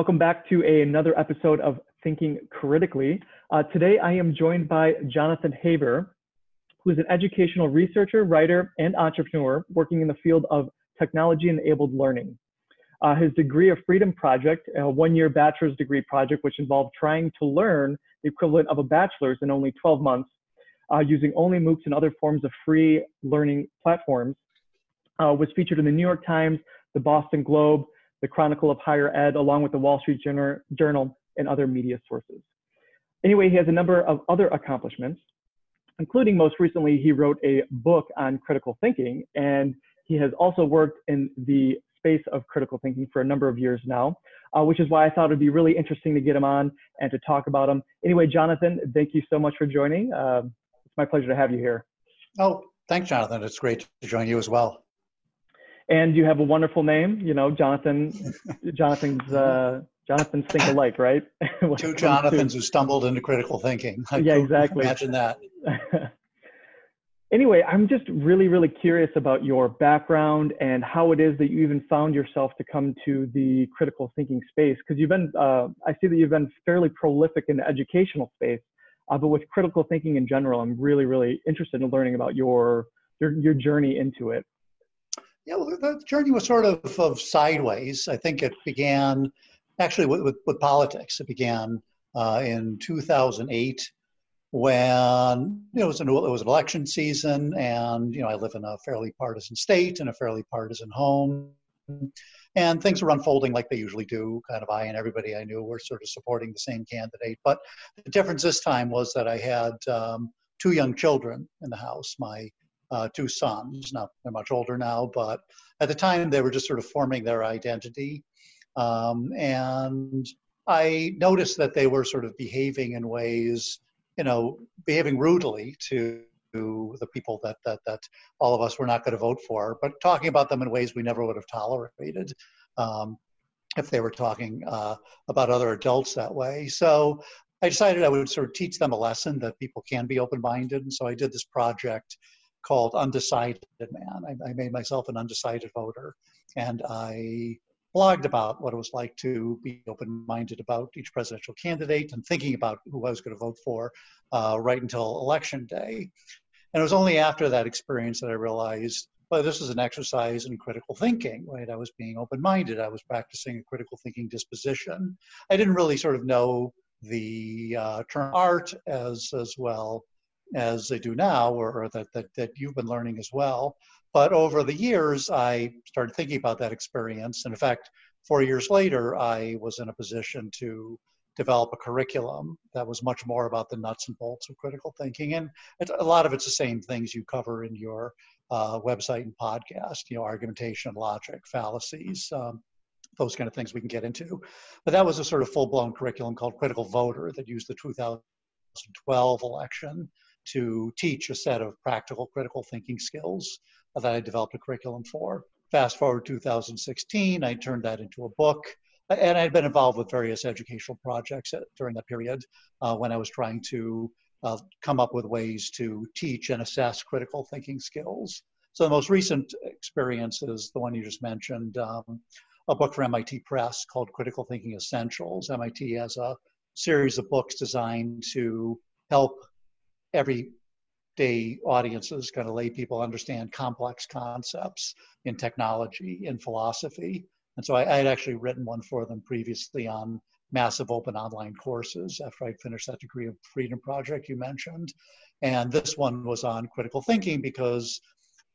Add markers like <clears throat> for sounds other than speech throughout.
Welcome back to a, another episode of Thinking Critically. Uh, today I am joined by Jonathan Haber, who is an educational researcher, writer, and entrepreneur working in the field of technology-enabled learning. Uh, his Degree of Freedom project, a one-year bachelor's degree project, which involved trying to learn the equivalent of a bachelor's in only 12 months, uh, using only MOOCs and other forms of free learning platforms, uh, was featured in the New York Times, the Boston Globe, the Chronicle of Higher Ed, along with the Wall Street Journal and other media sources. Anyway, he has a number of other accomplishments, including most recently, he wrote a book on critical thinking, and he has also worked in the space of critical thinking for a number of years now, uh, which is why I thought it'd be really interesting to get him on and to talk about him. Anyway, Jonathan, thank you so much for joining. Uh, it's my pleasure to have you here. Oh, thanks, Jonathan. It's great to join you as well and you have a wonderful name. You know, Jonathan. Jonathan's uh, Jonathan's think alike, right? <laughs> Two Jonathans who stumbled into critical thinking. <laughs> I yeah, exactly. Imagine that. <laughs> anyway, I'm just really, really curious about your background and how it is that you even found yourself to come to the critical thinking space. Because you've been, uh, I see that you've been fairly prolific in the educational space, uh, but with critical thinking in general, I'm really, really interested in learning about your your, your journey into it. Yeah, well, the journey was sort of, of sideways. I think it began actually with, with, with politics. It began uh, in 2008 when it was an it was an election season, and you know I live in a fairly partisan state and a fairly partisan home, and things were unfolding like they usually do. Kind of I and everybody I knew were sort of supporting the same candidate, but the difference this time was that I had um, two young children in the house. My uh, two sons. Now they're much older now, but at the time they were just sort of forming their identity. Um, and I noticed that they were sort of behaving in ways, you know, behaving rudely to the people that that that all of us were not going to vote for, but talking about them in ways we never would have tolerated. Um, if they were talking uh, about other adults that way. So I decided I would sort of teach them a lesson that people can be open minded. And so I did this project called Undecided Man. I, I, made myself an undecided voter, and I blogged about what it was like to be open-minded about each presidential candidate and thinking about who I was going to vote for uh, right until election day. And it was only after that experience that I realized, well, this is an exercise in critical thinking, right? I was being open-minded. I was practicing a critical thinking disposition. I didn't really sort of know the uh, term art as as well as they do now, or, or that, that, that you've been learning as well. But over the years, I started thinking about that experience. And in fact, four years later, I was in a position to develop a curriculum that was much more about the nuts and bolts of critical thinking. And a lot of it's the same things you cover in your uh, website and podcast, you know, argumentation, logic, fallacies, um, those kind of things we can get into. But that was a sort of full blown curriculum called Critical Voter that used the 2012 election to teach a set of practical critical thinking skills that I developed a curriculum for. Fast forward 2016, I turned that into a book. And I'd been involved with various educational projects during that period uh, when I was trying to uh, come up with ways to teach and assess critical thinking skills. So the most recent experience is the one you just mentioned, um, a book for MIT Press called Critical Thinking Essentials. MIT has a series of books designed to help everyday audiences, kind of lay people understand complex concepts in technology, in philosophy. And so I, I had actually written one for them previously on massive open online courses after I'd finished that degree of freedom project you mentioned. And this one was on critical thinking because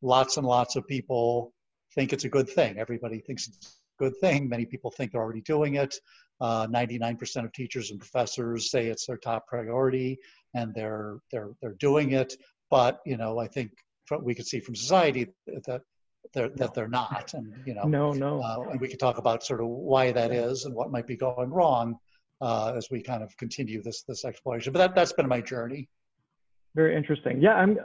lots and lots of people think it's a good thing. Everybody thinks it's a good thing. Many people think they're already doing it. Uh, 99% of teachers and professors say it's their top priority and they're they're they're doing it. But you know, I think we could see from society that they're, that they're not, and you know, no, no, uh, and we could talk about sort of why that is and what might be going wrong uh, as we kind of continue this this exploration. But that that's been my journey. Very interesting. Yeah, I'm.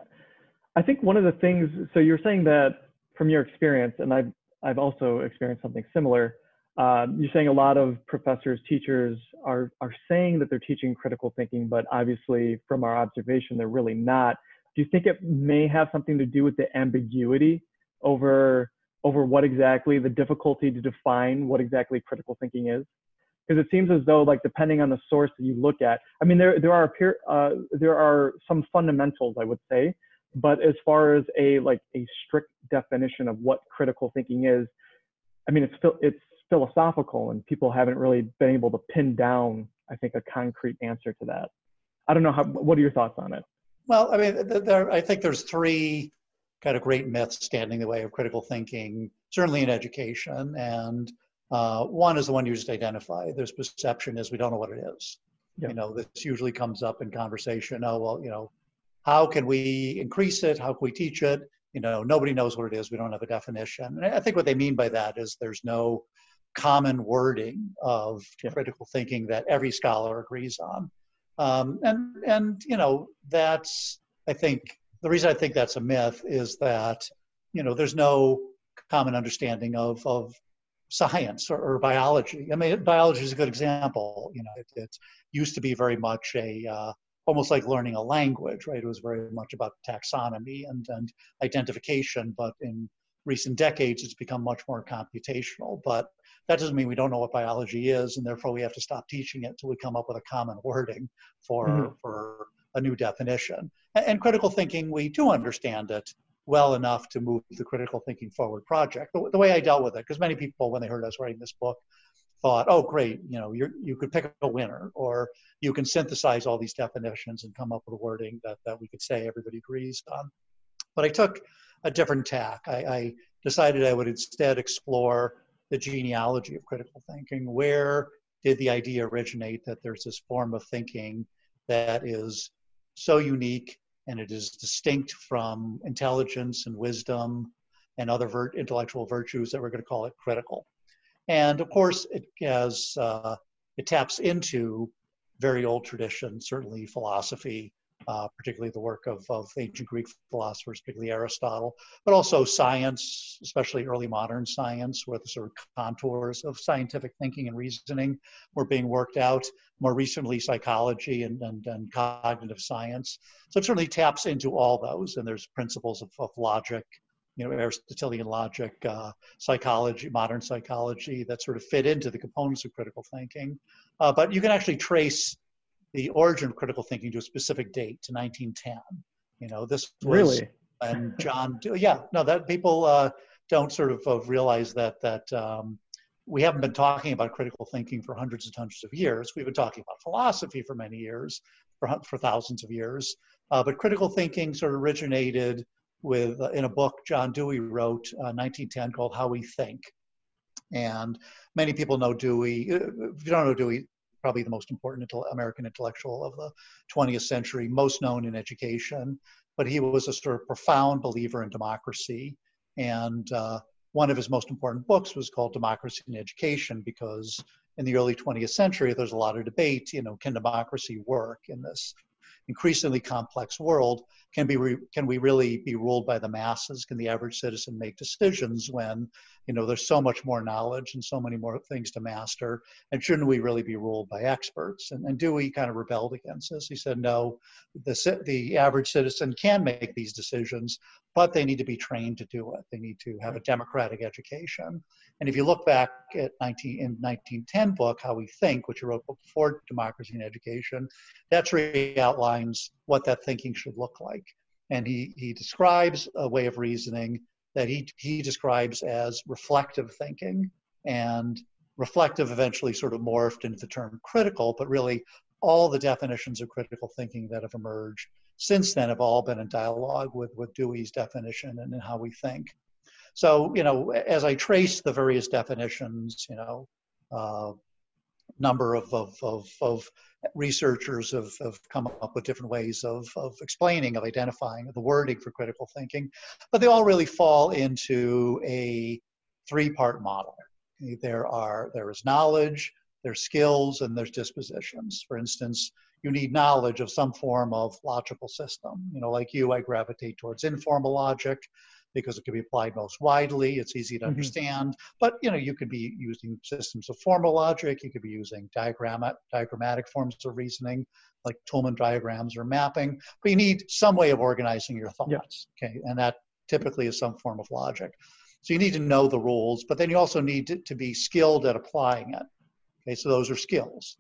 I think one of the things. So you're saying that from your experience, and I've I've also experienced something similar. Um, you're saying a lot of professors, teachers are, are saying that they're teaching critical thinking, but obviously from our observation, they're really not. Do you think it may have something to do with the ambiguity over, over what exactly, the difficulty to define what exactly critical thinking is? because it seems as though like depending on the source that you look at, I mean there there are uh, there are some fundamentals I would say, but as far as a like a strict definition of what critical thinking is, I mean it's still it's philosophical and people haven't really been able to pin down I think a concrete answer to that. I don't know how. What are your thoughts on it? Well, I mean, there. I think there's three kind of great myths standing in the way of critical thinking, certainly in education, and uh, one is the one you just identified. There's perception is we don't know what it is. Yeah. You know, this usually comes up in conversation. Oh, well, you know, how can we increase it? How can we teach it? You know, nobody knows what it is. We don't have a definition. And I think what they mean by that is there's no common wording of yeah. critical thinking that every scholar agrees on. Um, and and you know that's I think the reason I think that's a myth is that you know there's no common understanding of of science or, or biology. I mean, biology is a good example. You know, it, it used to be very much a uh, almost like learning a language, right? It was very much about taxonomy and and identification, but in recent decades, it's become much more computational. But that doesn't mean we don't know what biology is, and therefore we have to stop teaching it until we come up with a common wording for mm-hmm. for a new definition. And, and, critical thinking, we do understand it well enough to move the critical thinking forward project. The, the way I dealt with it, because many people, when they heard us writing this book, thought, "Oh, great! You know, you you could pick a winner, or you can synthesize all these definitions and come up with a wording that that we could say everybody agrees on." But I took a different tack. I, I decided I would instead explore the genealogy of critical thinking. Where did the idea originate that there's this form of thinking that is so unique and it is distinct from intelligence and wisdom and other intellectual virtues that we're going to call it critical. And of course, it has uh, it taps into very old traditions, certainly philosophy, uh, particularly the work of, of ancient Greek philosophers, particularly Aristotle, but also science, especially early modern science, where the sort of contours of scientific thinking and reasoning were being worked out. More recently, psychology and, and, and cognitive science. So it certainly taps into all those, and there's principles of, of logic, you know, Aristotelian logic, uh, psychology, modern psychology that sort of fit into the components of critical thinking. Uh, but you can actually trace the origin of critical thinking to a specific date, to 1910. You know, this was really and John. Yeah, no, that people uh, don't sort of uh, realize that that um, we haven't been talking about critical thinking for hundreds and hundreds of years. We've been talking about philosophy for many years, for for thousands of years. Uh, but critical thinking sort of originated with uh, in a book John Dewey wrote, 1910, uh, called How We Think. And many people know Dewey. Uh, if you don't know Dewey, probably the most important American intellectual of the 20th century, most known in education. But he was a sort of profound believer in democracy. And uh, one of his most important books was called Democracy in Education because in the early 20th century, there's a lot of debate, you know, can democracy work in this increasingly complex world? Can be re- can we really be ruled by the masses? Can the average citizen make decisions when you know there's so much more knowledge and so many more things to master? And shouldn't we really be ruled by experts? And, and dewey kind of rebelled against this? He said no the, the average citizen can make these decisions but they need to be trained to do it. They need to have a democratic education and if you look back at 19 in 1910 book how we think which he wrote before democracy and education that's really outlines what that thinking should look like. And he, he describes a way of reasoning that he, he describes as reflective thinking. And reflective eventually sort of morphed into the term critical, but really all the definitions of critical thinking that have emerged since then have all been in dialogue with, with Dewey's definition and how we think. So, you know, as I trace the various definitions, you know, uh, number of, of, of, of researchers have, have come up with different ways of, of explaining, of identifying the wording for critical thinking, but they all really fall into a three-part model. There are there is knowledge, there's skills, and there's dispositions. For instance, you need knowledge of some form of logical system. You know, like you, I gravitate towards informal logic because it can be applied most widely. It's easy to mm-hmm. understand. But you know, you could be using systems of formal logic. You could be using diagrammat, diagrammatic forms of reasoning, like Toulmin diagrams or mapping. But you need some way of organizing your thoughts. Yeah. Okay, and that typically is some form of logic. So you need to know the rules, but then you also need to, to be skilled at applying it. Okay, so those are skills.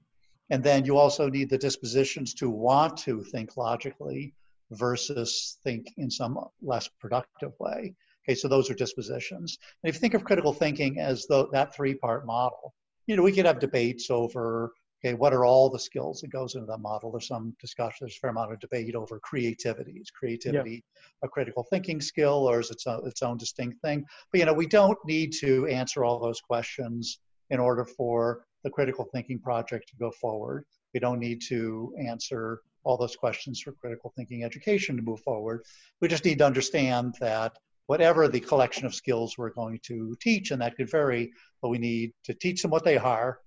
And then you also need the dispositions to want to think logically versus think in some less productive way. Okay, so those are dispositions. And if you think of critical thinking as the, that three-part model, you know, we could have debates over, okay, what are all the skills that goes into that model? There's some discussion, there's a fair amount of debate over creativity. Is creativity yeah. a critical thinking skill or is it its own, its own distinct thing? But, you know, we don't need to answer all those questions in order for the critical thinking project to go forward. We don't need to answer all those questions for critical thinking education to move forward. We just need to understand that whatever the collection of skills we're going to teach, and that could vary, but we need to teach them what they are,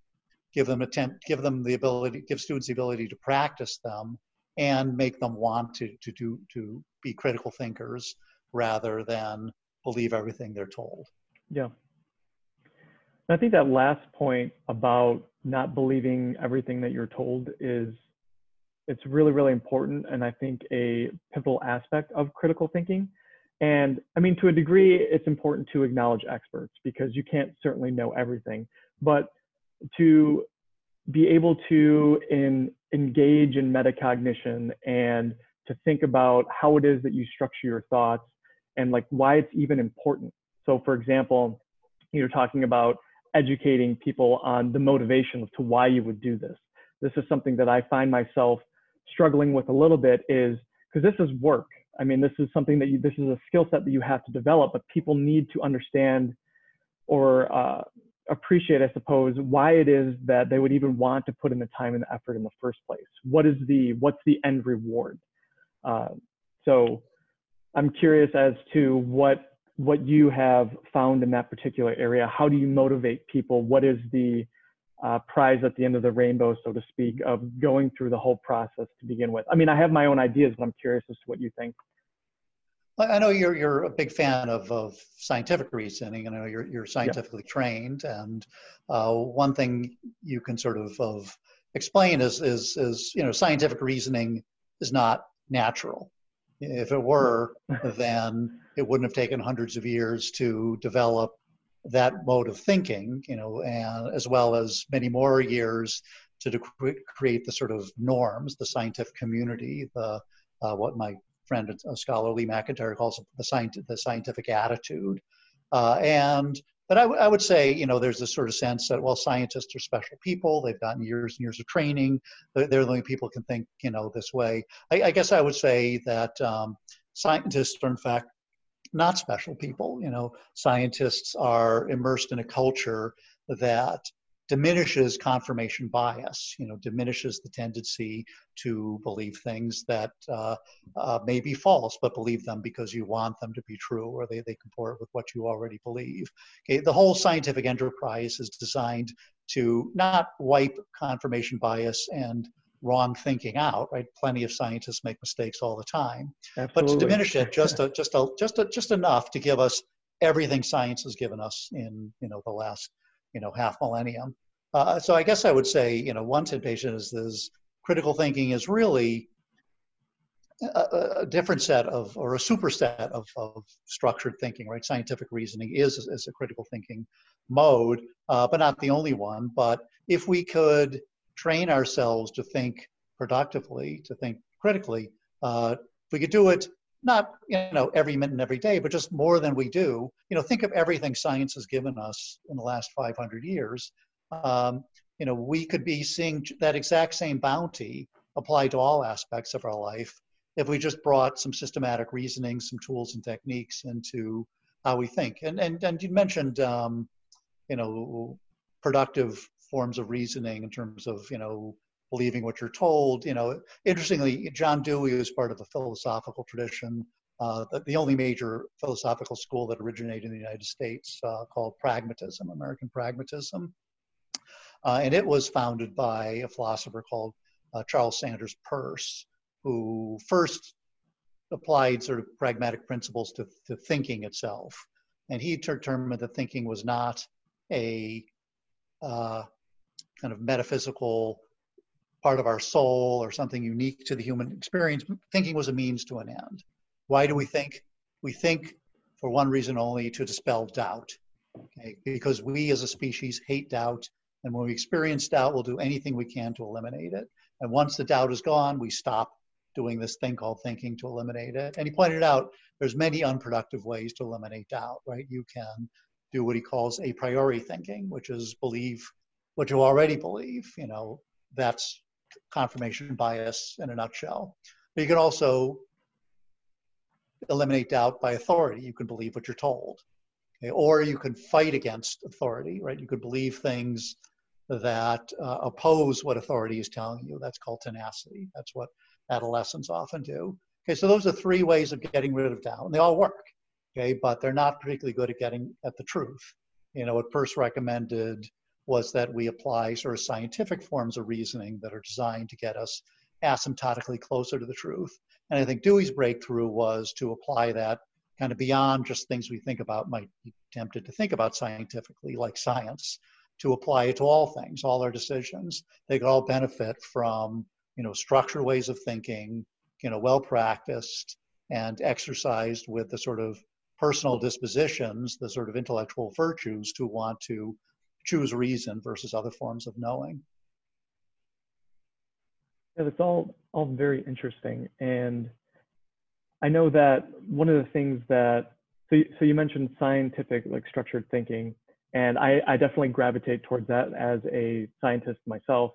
give them attempt, give them the ability, give students the ability to practice them, and make them want to to do to be critical thinkers rather than believe everything they're told. Yeah. I think that last point about not believing everything that you're told is it's really really important and i think a pivotal aspect of critical thinking. And i mean to a degree it's important to acknowledge experts because you can't certainly know everything. But to be able to in, engage in metacognition and to think about how it is that you structure your thoughts and like why it's even important. So for example you're talking about educating people on the motivation to why you would do this. This is something that i find myself struggling with a little bit is because this is work. I mean, this is something that you, this is a skill set that you have to develop, but people need to understand or uh, appreciate, I suppose, why it is that they would even want to put in the time and the effort in the first place. What is the, what's the end reward? Uh, so I'm curious as to what, what you have found in that particular area. How do you motivate people? What is the, uh, prize at the end of the rainbow, so to speak, of going through the whole process to begin with. I mean, I have my own ideas, but I'm curious as to what you think. I know you're you're a big fan of, of scientific reasoning. I know you're you're scientifically yeah. trained, and uh, one thing you can sort of, of explain is is is you know scientific reasoning is not natural. If it were, <laughs> then it wouldn't have taken hundreds of years to develop that mode of thinking, you know, and as well as many more years to create the sort of norms, the scientific community, the uh, what my friend, uh, scholar Lee McIntyre calls the, scientific, the scientific attitude. Uh, and but I, I would say, you know, there's this sort of sense that, well, scientists are special people. They've gotten years and years of training. They're, the only people can think, you know, this way. I, I guess I would say that um, scientists are, in fact, not special people. You know, scientists are immersed in a culture that diminishes confirmation bias, you know, diminishes the tendency to believe things that uh, uh, may be false, but believe them because you want them to be true or they, they comport with what you already believe. Okay, the whole scientific enterprise is designed to not wipe confirmation bias and wrong thinking out, right? Plenty of scientists make mistakes all the time. Absolutely. But to diminish it <laughs> just a, just a, just a, just enough to give us everything science has given us in you know the last you know half millennium. Uh, so I guess I would say you know one temptation is this critical thinking is really a, a, different set of or a superset of, of structured thinking right scientific reasoning is, is a critical thinking mode uh, but not the only one but if we could train ourselves to think productively, to think critically. Uh, if we could do it not you know every minute and every day, but just more than we do. You know, think of everything science has given us in the last 500 years. Um, you know, we could be seeing that exact same bounty applied to all aspects of our life if we just brought some systematic reasoning, some tools and techniques into how we think. And and and you mentioned, um, you know, productive forms of reasoning in terms of you know believing what you're told. You know, interestingly, John Dewey was part of a philosophical tradition, uh, the, the, only major philosophical school that originated in the United States uh, called pragmatism, American pragmatism. Uh, and it was founded by a philosopher called uh, Charles Sanders Peirce, who first applied sort of pragmatic principles to, to thinking itself. And he determined that thinking was not a uh, kind of metaphysical part of our soul or something unique to the human experience. Thinking was a means to an end. Why do we think? We think for one reason only to dispel doubt. Okay? Because we as a species hate doubt And when we experience doubt, we'll do anything we can to eliminate it. And once the doubt is gone, we stop doing this thing called thinking to eliminate it. And he pointed out there's many unproductive ways to eliminate doubt, right? You can do what he calls a priori thinking, which is believe what you already believe. You know, that's confirmation bias in a nutshell. But you can also eliminate doubt by authority. You can believe what you're told. Okay? Or you can fight against authority, right? You could believe things that uh, oppose what authority is telling you. That's called tenacity. That's what adolescents often do. Okay, so those are three ways of getting rid of doubt, and they all work. Okay, but they're not particularly good at getting at the truth. You know, what Peirce recommended was that we apply sort of scientific forms of reasoning that are designed to get us asymptotically closer to the truth. And I think Dewey's breakthrough was to apply that kind of beyond just things we think about, might be tempted to think about scientifically, like science, to apply it to all things, all our decisions. They could all benefit from, you know, structured ways of thinking, you know, well practiced and exercised with the sort of personal dispositions, the sort of intellectual virtues to want to choose reason versus other forms of knowing. Yeah, that's all all very interesting. And I know that one of the things that so you, so you mentioned scientific like structured thinking, and I, I definitely gravitate towards that as a scientist myself.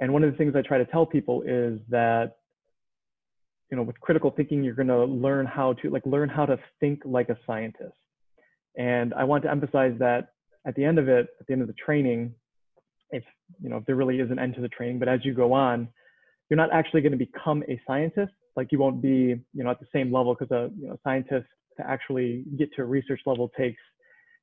And one of the things I try to tell people is that you know with critical thinking you're going to learn how to like learn how to think like a scientist. And I want to emphasize that at the end of it, at the end of the training, if you know if there really is an end to the training, but as you go on, you're not actually going to become a scientist. Like you won't be you know at the same level because a you know scientist to actually get to a research level takes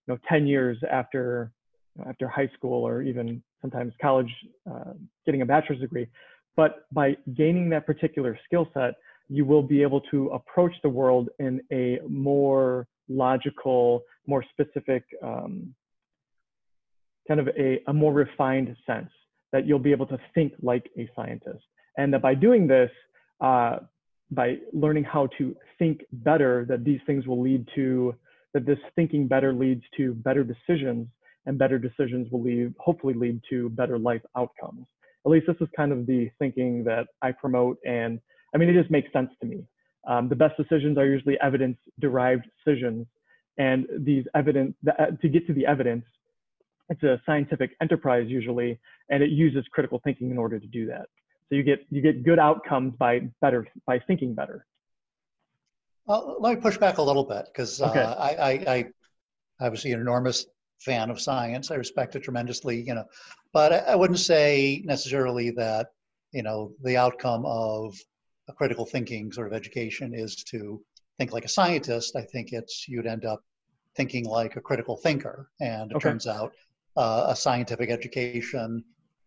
you know 10 years after you know, after high school or even sometimes college uh, getting a bachelor's degree. But by gaining that particular skill set, you will be able to approach the world in a more logical, more specific um, kind of a, a more refined sense that you'll be able to think like a scientist. And that by doing this, uh, by learning how to think better, that these things will lead to, that this thinking better leads to better decisions, and better decisions will lead, hopefully lead to better life outcomes. At least this is kind of the thinking that I promote. And I mean, it just makes sense to me. Um, the best decisions are usually evidence derived decisions. And these evidence, uh, to get to the evidence, it's a scientific enterprise usually, and it uses critical thinking in order to do that. So you get you get good outcomes by better by thinking better. Well, let me push back a little bit because uh, okay. uh, I, I, I obviously an enormous fan of science. I respect it tremendously, you know, but I, I wouldn't say necessarily that you know the outcome of a critical thinking sort of education is to think like a scientist. I think it's you'd end up thinking like a critical thinker, and it okay. turns out uh, a scientific education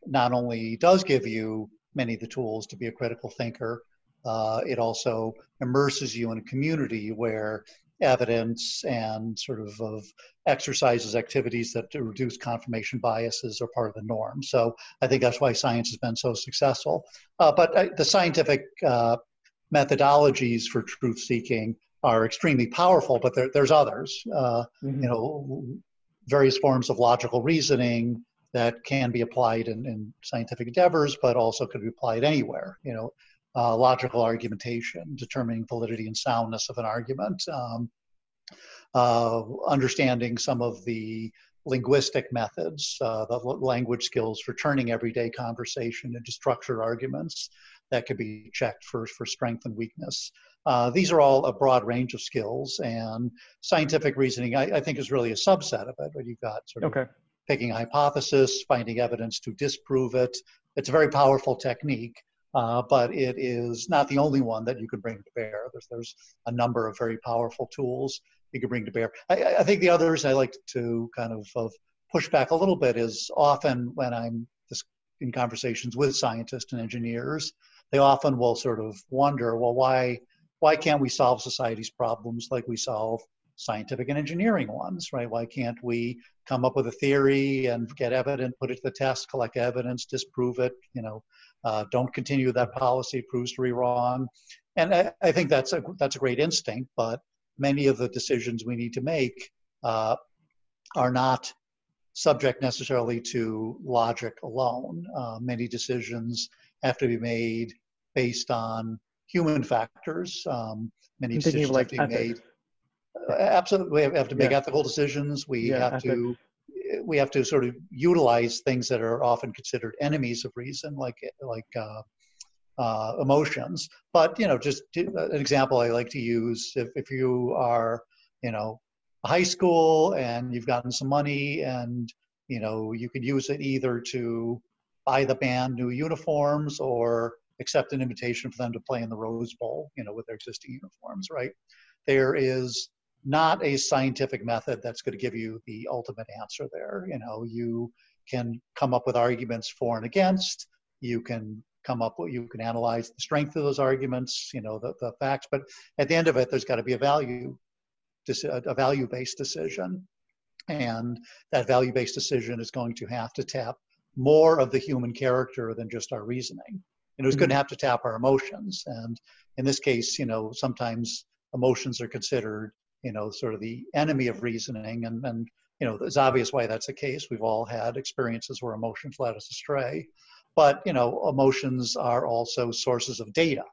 not only does give you many of the tools to be a critical thinker, uh, it also immerses you in a community where evidence and sort of, of exercises activities that reduce confirmation biases are part of the norm. So I think that's why science has been so successful. Uh, but the scientific uh, methodologies for truth seeking are extremely powerful, but there, there's others. Uh, mm-hmm. You know, various forms of logical reasoning that can be applied in, in scientific endeavors, but also could be applied anywhere. You know, uh, logical argumentation, determining validity and soundness of an argument, um, uh, understanding some of the linguistic methods, uh, the language skills for turning everyday conversation into structured arguments that could be checked for, for strength and weakness. Uh, these are all a broad range of skills, and scientific reasoning, I, I think, is really a subset of it. But you've got sort of okay. picking a hypothesis, finding evidence to disprove it. It's a very powerful technique, uh, but it is not the only one that you can bring to bear. There's, there's a number of very powerful tools you can bring to bear. I, I think the others I like to kind of, of push back a little bit is often when I'm in conversations with scientists and engineers, they often will sort of wonder, well, why why can't we solve society's problems like we solve scientific and engineering ones, right? Why can't we come up with a theory and get evidence, put it to the test, collect evidence, disprove it, you know, uh, don't continue that policy, proves to be wrong. And I, I, think that's a, that's a great instinct, but many of the decisions we need to make uh, are not subject necessarily to logic alone. Uh, many decisions have to be made based on human factors. Um, many I'm decisions like have to be ethics. made. Uh, absolutely, we have, have to make Yeah. ethical decisions. We Yeah, have ethics. to we have to sort of utilize things that are often considered enemies of reason, like like uh, uh, emotions. But you know, just to- an example I like to use: if if you are you know high school and you've gotten some money and you know you could use it either to buy the band new uniforms or accept an invitation for them to play in the Rose Bowl, you know, with their existing uniforms, right? There is not a scientific method that's going to give you the ultimate answer there. You know, you can come up with arguments for and against. You can come up with, you can analyze the strength of those arguments, you know, the, the facts, but at the end of it, there's got to be a value, a value-based decision. And that value-based decision is going to have to tap more of the human character than just our reasoning. And it's going to have to tap our emotions. And in this case, you know, sometimes emotions are considered, you know, sort of the enemy of reasoning. And, and you know, it's obvious why that's the case. We've all had experiences where emotions led us astray. But, you know, emotions are also sources of data,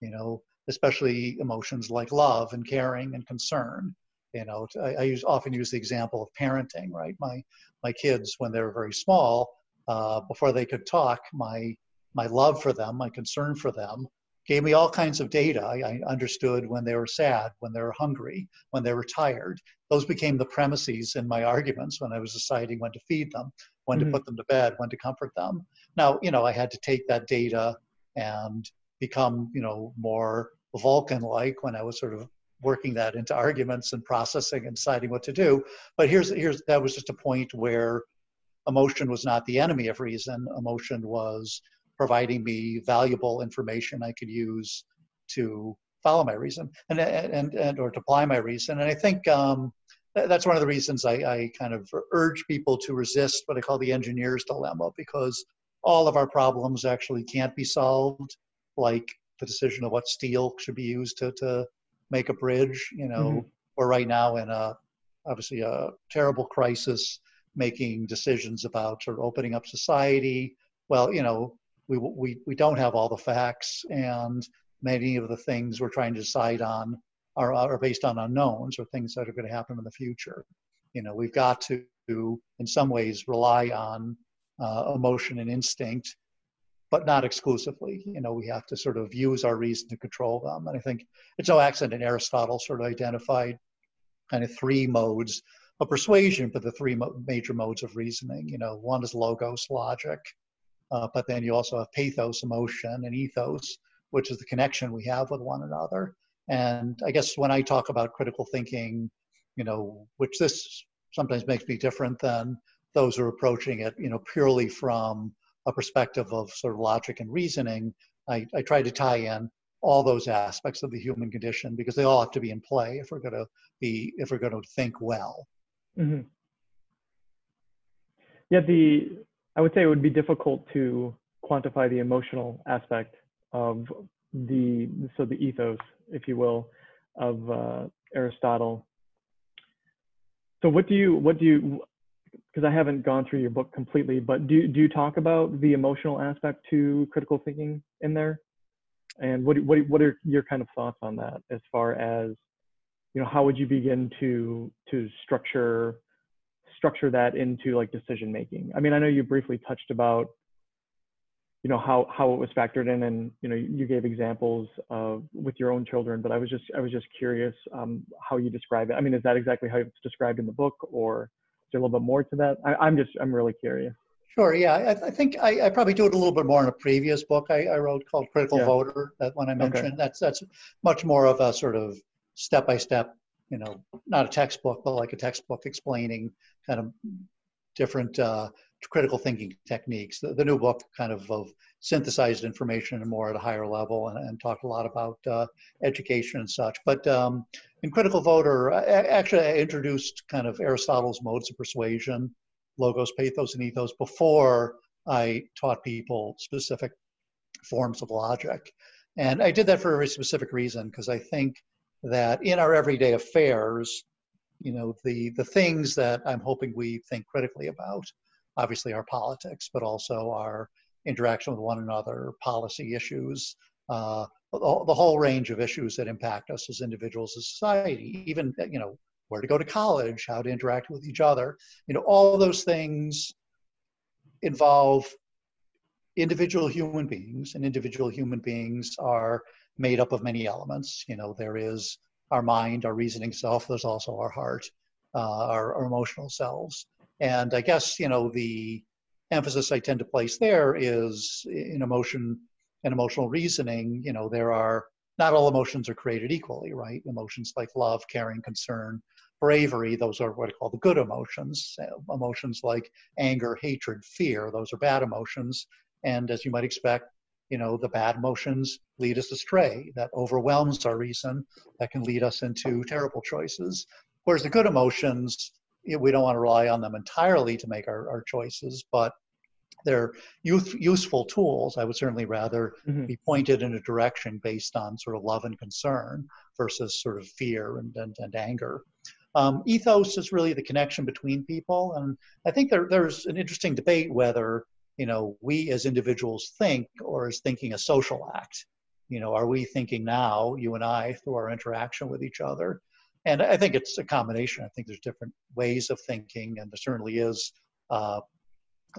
you know, especially emotions like love and caring and concern. You know, I, I use, often use the example of parenting, right? My, my kids, when they were very small, uh, before they could talk, my, my love for them, my concern for them, gave me all kinds of data. I, understood when they were sad, when they were hungry, when they were tired. Those became the premises in my arguments when I was deciding when to feed them, when Mhm. to put them to bed, when to comfort them. Now, you know, I had to take that data and become, you know, more Vulcan-like when I was sort of working that into arguments and processing and deciding what to do. But here's here's that was just a point where emotion was not the enemy of reason. Emotion was providing me valuable information I could use to follow my reason and and and or to apply my reason. And I think um, that's one of the reasons I, I kind of urge people to resist what I call the engineer's dilemma because all of our problems actually can't be solved, like the decision of what steel should be used to to make a bridge. You know, Mhm. we're right now in a obviously a terrible crisis making decisions about sort of opening up society. Well, you know, we, we, we don't have all the facts, and many of the things we're trying to decide on are, are based on unknowns or things that are going to happen in the future. You know, we've got to, in some ways, rely on uh, emotion and instinct, but not exclusively. You know, we have to sort of use our reason to control them. And I think it's no accident Aristotle sort of identified kind of three modes of persuasion, but the three mo- major modes of reasoning. You know, one is logos, logic, uh, but then you also have pathos, emotion, and ethos, which is the connection we have with one another. And I guess when I talk about critical thinking, you know, which this sometimes makes me different than those who are approaching it, you know, purely from a perspective of sort of logic and reasoning, I, I try to tie in all those aspects of the human condition because they all have to be in play if we're going to be if we're going to think well. hmm Yeah, the I would say it would be difficult to quantify the emotional aspect of the so the ethos, if you will, of uh, Aristotle. So what do you what do you because I haven't gone through your book completely, but do do you talk about the emotional aspect to critical thinking in there? And what what what are your kind of thoughts on that as far as you know how would you begin to to structure structure that into like decision making i mean i know you briefly touched about you know how how it was factored in and you know you gave examples of with your own children but i was just i was just curious um, how you describe it i mean is that exactly how it's described in the book or is there a little bit more to that I, i'm just i'm really curious Sure. Yeah, I, I think I, I probably do it a little bit more in a previous book I, I wrote called Critical Yeah. Voter. That one I Okay. mentioned. That's that's much more of a sort of step by step. You know, not a textbook, but like a textbook explaining kind of different uh, critical thinking techniques. The, the new book kind of, of synthesized information and more at a higher level and, and talked a lot about uh, education and such. But um, in Critical Voter, I, I- actually, I introduced kind of Aristotle's modes of persuasion, logos, pathos, and ethos before I taught people specific forms of logic. And I did that for a very specific reason because I think that in our everyday affairs, you know, the, the things that I'm hoping we think critically about, obviously our politics, but also our interaction with one another, policy issues, uh, the whole range of issues that impact us as individuals, as society, even, you know, where to go to college, how to interact with each other. You know, all those things involve individual human beings, and individual human beings are made up of many elements. You know, there is our mind, our reasoning self, there's also our heart, uh, our, our emotional selves. And I guess, you know, the emphasis I tend to place there is in emotion and emotional reasoning, you know, there are not all emotions are created equally, right? Emotions like love, caring, concern, bravery, those are what I call the good emotions. Emotions like anger, hatred, fear, those are bad emotions. And as you might expect, you know, the bad emotions lead us astray. That overwhelms our reason. That can lead us into terrible choices. Whereas the good emotions, we don't want to rely on them entirely to make our, our choices, but they're youth, useful tools. I would certainly rather mm-hmm. be pointed in a direction based on sort of love and concern versus sort of fear and, and, and anger. Um, ethos is really the connection between people. And I think there, there's an interesting debate whether, you know, we as individuals think or is thinking a social act. You know, are we thinking now, you and I, through our interaction with each other? And I think it's a combination. I think there's different ways of thinking, and there certainly is uh,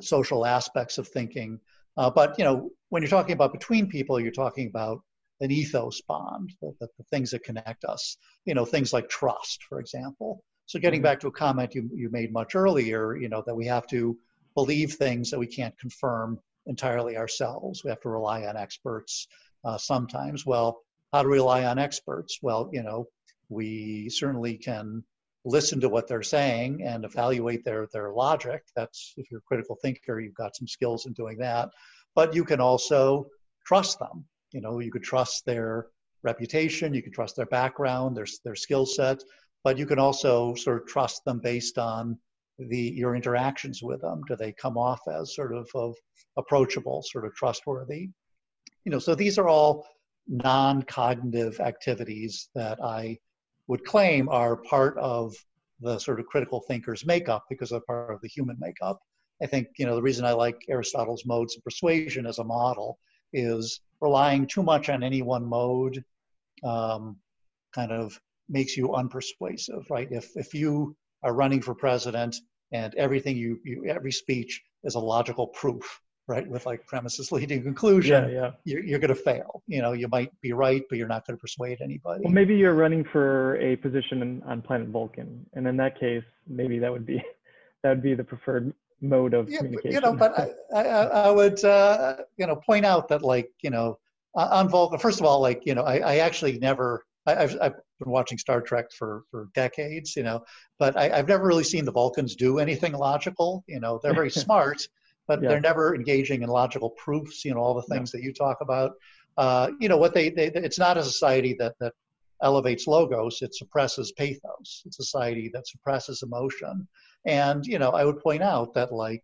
social aspects of thinking. Uh, but you know, when you're talking about between people, you're talking about an ethos bond, the, the, the things that connect us. You know, things like trust, for example. So getting mm-hmm. back to a comment you, you made much earlier, you know, that we have to believe things that we can't confirm entirely ourselves. We have to rely on experts uh, sometimes. Well, how to rely on experts? Well, you know, we certainly can listen to what they're saying and evaluate their their logic that's if you're a critical thinker you've got some skills in doing that but you can also trust them you know you could trust their reputation you can trust their background their their skill set but you can also sort of trust them based on the your interactions with them do they come off as sort of, of approachable sort of trustworthy you know so these are all non-cognitive activities that i would claim are part of the sort of critical thinker's makeup because they're part of the human makeup. I think you know the reason I like Aristotle's modes of persuasion as a model is relying too much on any one mode um, kind of makes you unpersuasive, right? If if you are running for president and everything you, you every speech is a logical proof, right? With like premises leading conclusion yeah, yeah. you're, you're going to fail. You know you might be right but you're not going to persuade anybody. Well maybe you're running for a position on planet vulcan and in that case maybe that would be <laughs> that would be the preferred mode of yeah, communication you know but i i, I would uh, you know point out that like you know on vulcan first of all like you know i, I actually never I, have I've been watching Star Trek for, for decades, you know, but I, have never really seen the Vulcans do anything logical. You know, they're very <laughs> smart, but yeah. they're never engaging in logical proofs. You know, all the things yeah. that you talk about. Uh, you know, what they, they it's not a society that that elevates logos; it suppresses pathos. It's a society that suppresses emotion. And you know, I would point out that like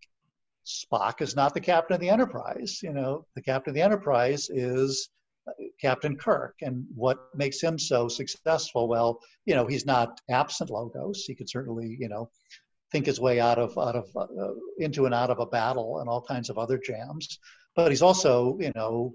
Spock is not the captain of the Enterprise. You know, the captain of the Enterprise is Captain Kirk. And what makes him so successful? Well, you know, he's not absent logos. He could certainly, you know, think his way out of out of uh, into and out of a battle and all kinds of other jams. But he's also, you know,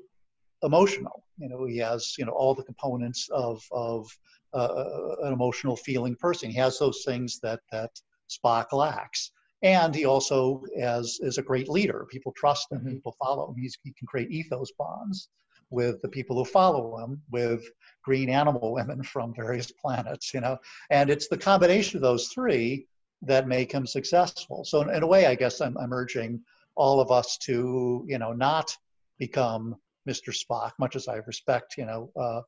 emotional. You know, he has you know all the components of of uh, uh, an emotional feeling person. He has those things that that Spock lacks. And he also has, is a great leader. People trust him. Mm-hmm. People follow him. He's, he can create ethos bonds with the people who follow him, with green animal women from various planets, you know. And it's the combination of those three that make him successful. So in, in a way, I guess I'm, I'm, urging all of us to, you know, not become Mr. Spock, much as I respect, you know, uh,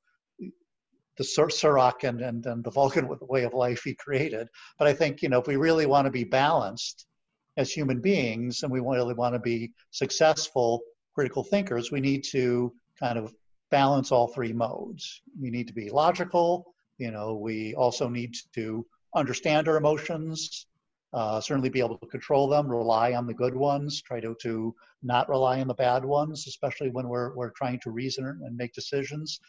the Surak and, and, and the Vulcan way of life he created. But I think, you know, if we really want to be balanced as human beings and we really want to be successful critical thinkers, we need to kind of balance all three modes. We need to be logical. You know, we also need to understand our emotions, uh, certainly be able to control them, rely on the good ones, try to, to not rely on the bad ones, especially when we're, we're trying to reason and make decisions.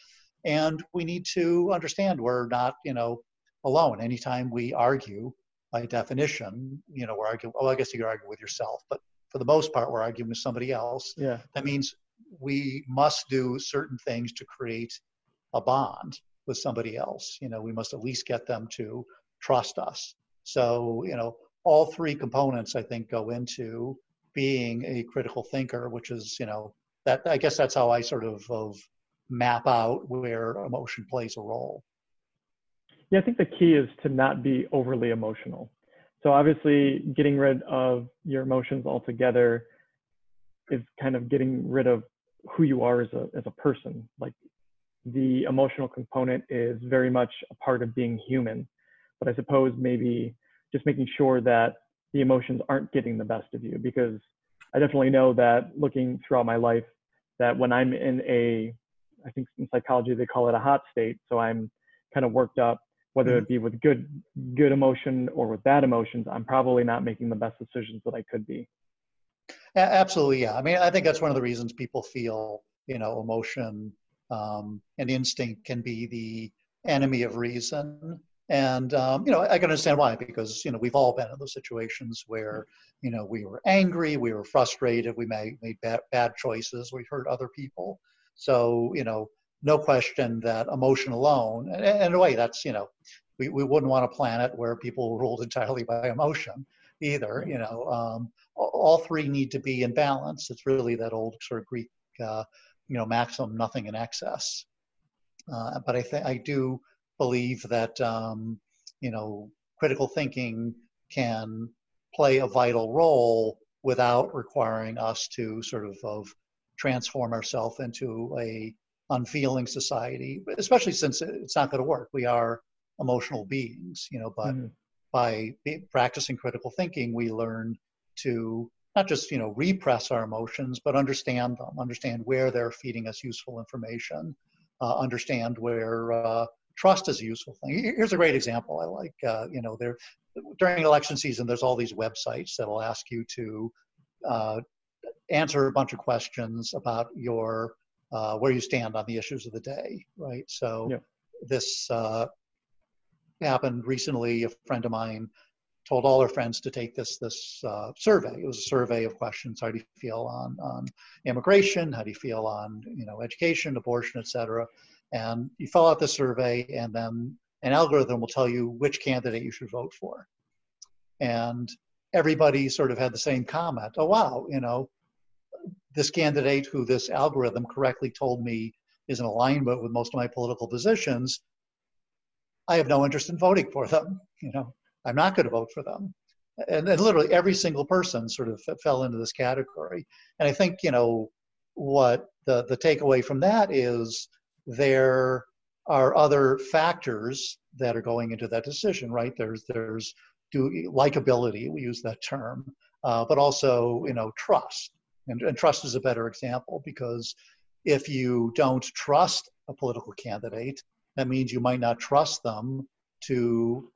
And we need to understand we're not, you know, alone. Anytime we argue, by definition, you know, we're arguing. Oh, I guess you could argue with yourself, but for the most part, we're arguing with somebody else. Yeah. That means we must do certain things to create a bond with somebody else. You know, we must at least get them to trust us. So, you know, all three components I think go into being a critical thinker, which is, you know, that I guess that's how I sort of, of map out where emotion plays a role. Yeah, I think the key is to not be overly emotional. So obviously, getting rid of your emotions altogether is kind of getting rid of who you are as a as a person. Like the emotional component is very much a part of being human, but I suppose maybe just making sure that the emotions aren't getting the best of you because I definitely know that looking throughout my life that when I'm in a I think in psychology they call it a hot state, so I'm kind of worked up whether it mm-hmm. be with good good emotion or with bad emotions i'm probably not making the best decisions that i could be absolutely yeah. I mean i think that's one of the reasons people feel you know emotion um, and instinct can be the enemy of reason. And um, you know i can understand why because you know we've all been in those situations where you know we were angry we were frustrated we made, made bad, bad choices we hurt other people. So you know no question that emotion alone, and, in a way, that's you know, we, we wouldn't want a planet where people ruled entirely by emotion either. You know, um, all three need to be in balance. It's really that old sort of Greek, uh, you know, maximum, nothing in excess. Uh, but I think I do believe that um, you know, critical thinking can play a vital role without requiring us to sort of, of transform ourselves into a unfeeling society, especially since it's not going to work. We are emotional beings, you know, but mm-hmm. By practicing critical thinking, we learn to not just, you know, repress our emotions, but understand them, understand where they're feeding us useful information, uh, understand where uh, trust is a useful thing. Here's a great example I like, uh, you know, there during election season, there's all these websites that'll ask you to uh, answer a bunch of questions about your uh, where you stand on the issues of the day, right? So yeah. this uh, happened recently. A friend of mine told all her friends to take this this uh, survey. It was a survey of questions: How do you feel on on immigration? How do you feel on you know education, abortion, etc. And you fill out the survey, and then an algorithm will tell you which candidate you should vote for. And everybody sort of had the same comment. Oh wow, you know, this candidate who this algorithm correctly told me is in alignment with most of my political positions, I have no interest in voting for them. You know, I'm not going to vote for them. And, and literally every single person sort of fell into this category. And I think, you know, what the, the takeaway from that is there are other factors that are going into that decision, right? There's, there's do likability, we use that term, uh, but also, you know, trust and, and trust is a better example because if you don't trust a political candidate, that means you might not trust them to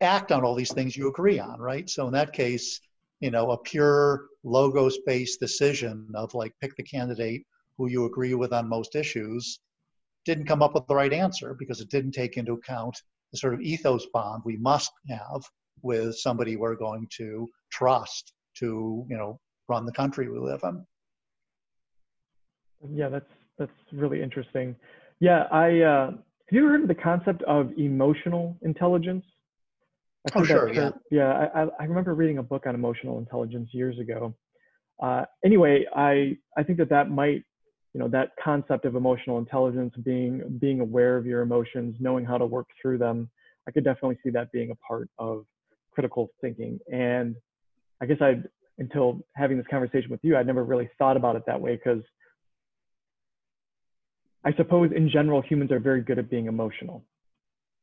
act on all these things you agree on, right? So in that case, you know, a pure logos based decision of like pick the candidate who you agree with on most issues didn't come up with the right answer because it didn't take into account the sort of ethos bond we must have with somebody we're going to trust to, you know, run the country we live in. Yeah, that's that's really interesting. Yeah, I uh, have you ever heard of the concept of emotional intelligence? oh, sure. Yeah. Yeah, I, I remember reading a book on emotional intelligence years ago. Uh, anyway, I I think that that might, you know, that concept of emotional intelligence, being being aware of your emotions, knowing how to work through them, I could definitely see that being a part of critical thinking. And I guess I'd until having this conversation with you, I'd never really thought about it that way because I suppose in general, humans are very good at being emotional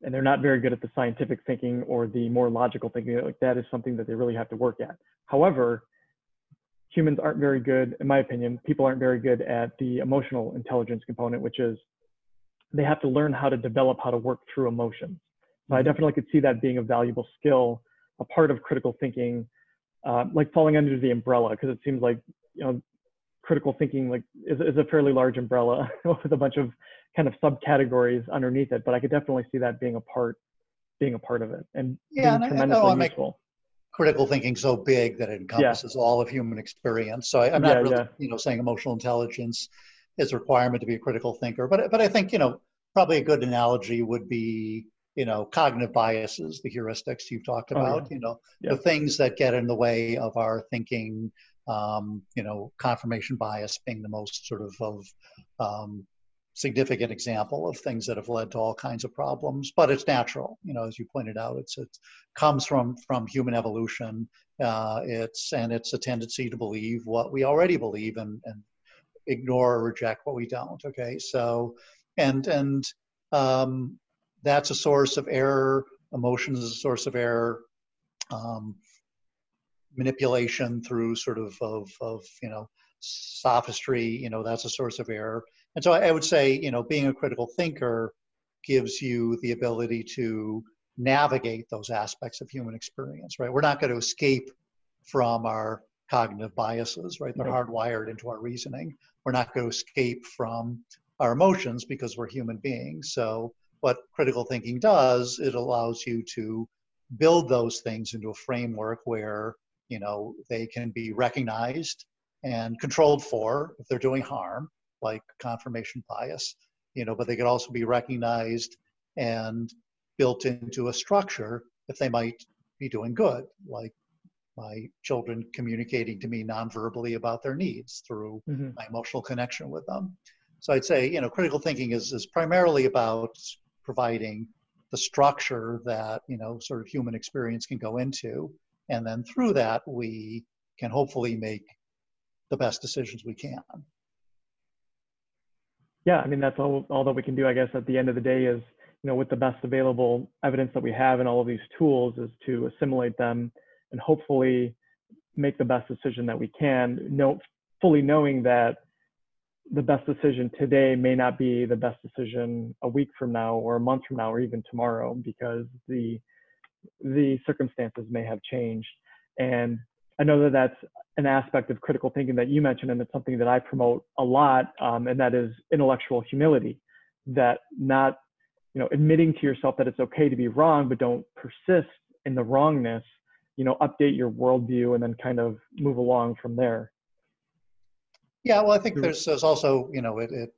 and they're not very good at the scientific thinking or the more logical thinking. Like that is something that they really have to work at. However, humans aren't very good, in my opinion, people aren't very good at the emotional intelligence component, which is they have to learn how to develop how to work through emotions. So I mm-hmm. definitely could see that being a valuable skill, a part of critical thinking uh, like falling under the umbrella because it seems like you know critical thinking like is, is a fairly large umbrella <laughs> with a bunch of kind of subcategories underneath it but i could definitely see that being a part being a part of it and yeah, being and tremendously I, I useful. critical thinking so big that it encompasses yeah. all of human experience. So I, am not yeah, really, yeah. you know, saying emotional intelligence is a requirement to be a critical thinker, but but I think you know probably a good analogy would be you know, cognitive biases, the heuristics you've talked about, oh, yeah. you know, yeah. the things that get in the way of our thinking, um, you know, confirmation bias being the most sort of, of um, significant example of things that have led to all kinds of problems. But it's natural, you know, as you pointed out, it's it comes from from human evolution. Uh, it's and it's a tendency to believe what we already believe and, and ignore or reject what we don't. Okay, so and and um, that's a source of error. Emotions is a source of error. Um, manipulation through sort of, of, of, you know, sophistry, you know, that's a source of error. And so I would say, you know, being a critical thinker gives you the ability to navigate those aspects of human experience, right? We're not going to escape from our cognitive biases, right? They're hardwired into our reasoning. We're not going to escape from our emotions because we're human beings. So what critical thinking does, it allows you to build those things into a framework where you know they can be recognized and controlled for if they're doing harm, like confirmation bias, you know, but they could also be recognized and built into a structure if they might be doing good, like my children communicating to me non-verbally about their needs through mm-hmm. my emotional connection with them. So I'd say, you know, critical thinking is, is primarily about providing the structure that you know sort of human experience can go into and then through that we can hopefully make the best decisions we can. Yeah i mean that's all, all that we can do i guess at the end of the day is you know with the best available evidence that we have and all of these tools is to assimilate them and hopefully make the best decision that we can know fully knowing that the best decision today may not be the best decision a week from now or a month from now or even tomorrow because the the circumstances may have changed. And i know that that's an aspect of critical thinking that you mentioned and it's something that i promote a lot um, and that is intellectual humility that not you know admitting to yourself that it's okay to be wrong but don't persist in the wrongness you know update your worldview and then kind of move along from there. Yeah, well, I think there's, there's also, you know, it, it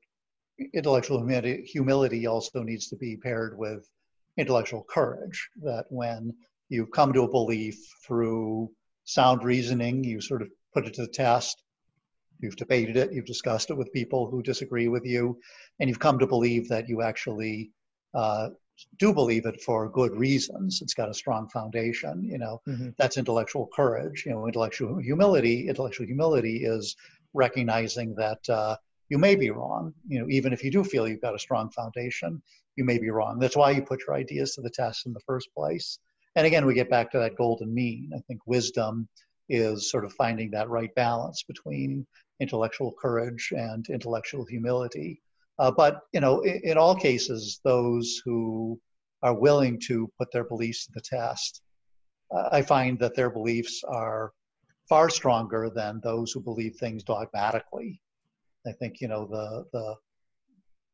intellectual humility, humility also needs to be paired with intellectual courage. That when you come to a belief through sound reasoning, you sort of put it to the test. You've debated it, you've discussed it with people who disagree with you, and you've come to believe that you actually uh, do believe it for good reasons. It's got a strong foundation. You know, mm-hmm. that's intellectual courage. You know, intellectual humility. Intellectual humility is recognizing that uh, you may be wrong. You know, even if you do feel you've got a strong foundation, you may be wrong. That's why you put your ideas to the test in the first place. And again, we get back to that golden mean. I think wisdom is sort of finding that right balance between intellectual courage and intellectual humility. Uh, but you know, in, in, all cases, those who are willing to put their beliefs to the test, uh, I find that their beliefs are far stronger than those who believe things dogmatically. I think you know the the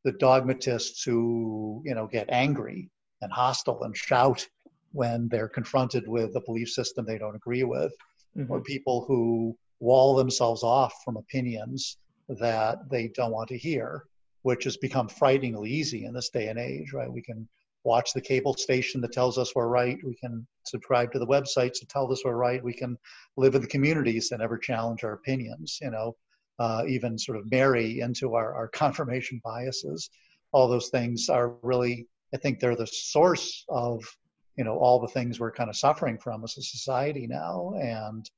the dogmatists who you know get angry and hostile and shout when they're confronted with a belief system they don't agree with, mm-hmm. or people who wall themselves off from opinions that they don't want to hear, which has become frighteningly easy in this day and age. Right? We can watch the cable station that tells us we're right. We can subscribe to the websites that tell us we're right. We can live in the communities that never challenge our opinions, you know, uh, even sort of marry into our, our confirmation biases. All those things are really, I think they're the source of, you know, all the things we're kind of suffering from as a society now. And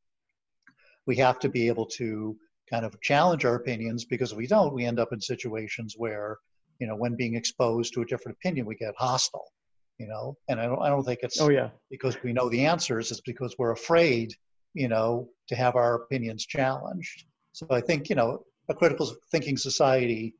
we have to be able to kind of challenge our opinions because if we don't, we end up in situations where you know, when being exposed to a different opinion, we get hostile, you know, and I don't, I don't think it's oh, yeah. because we know the answers, it's because we're afraid, you know, to have our opinions challenged. So I think, you know, a critical thinking society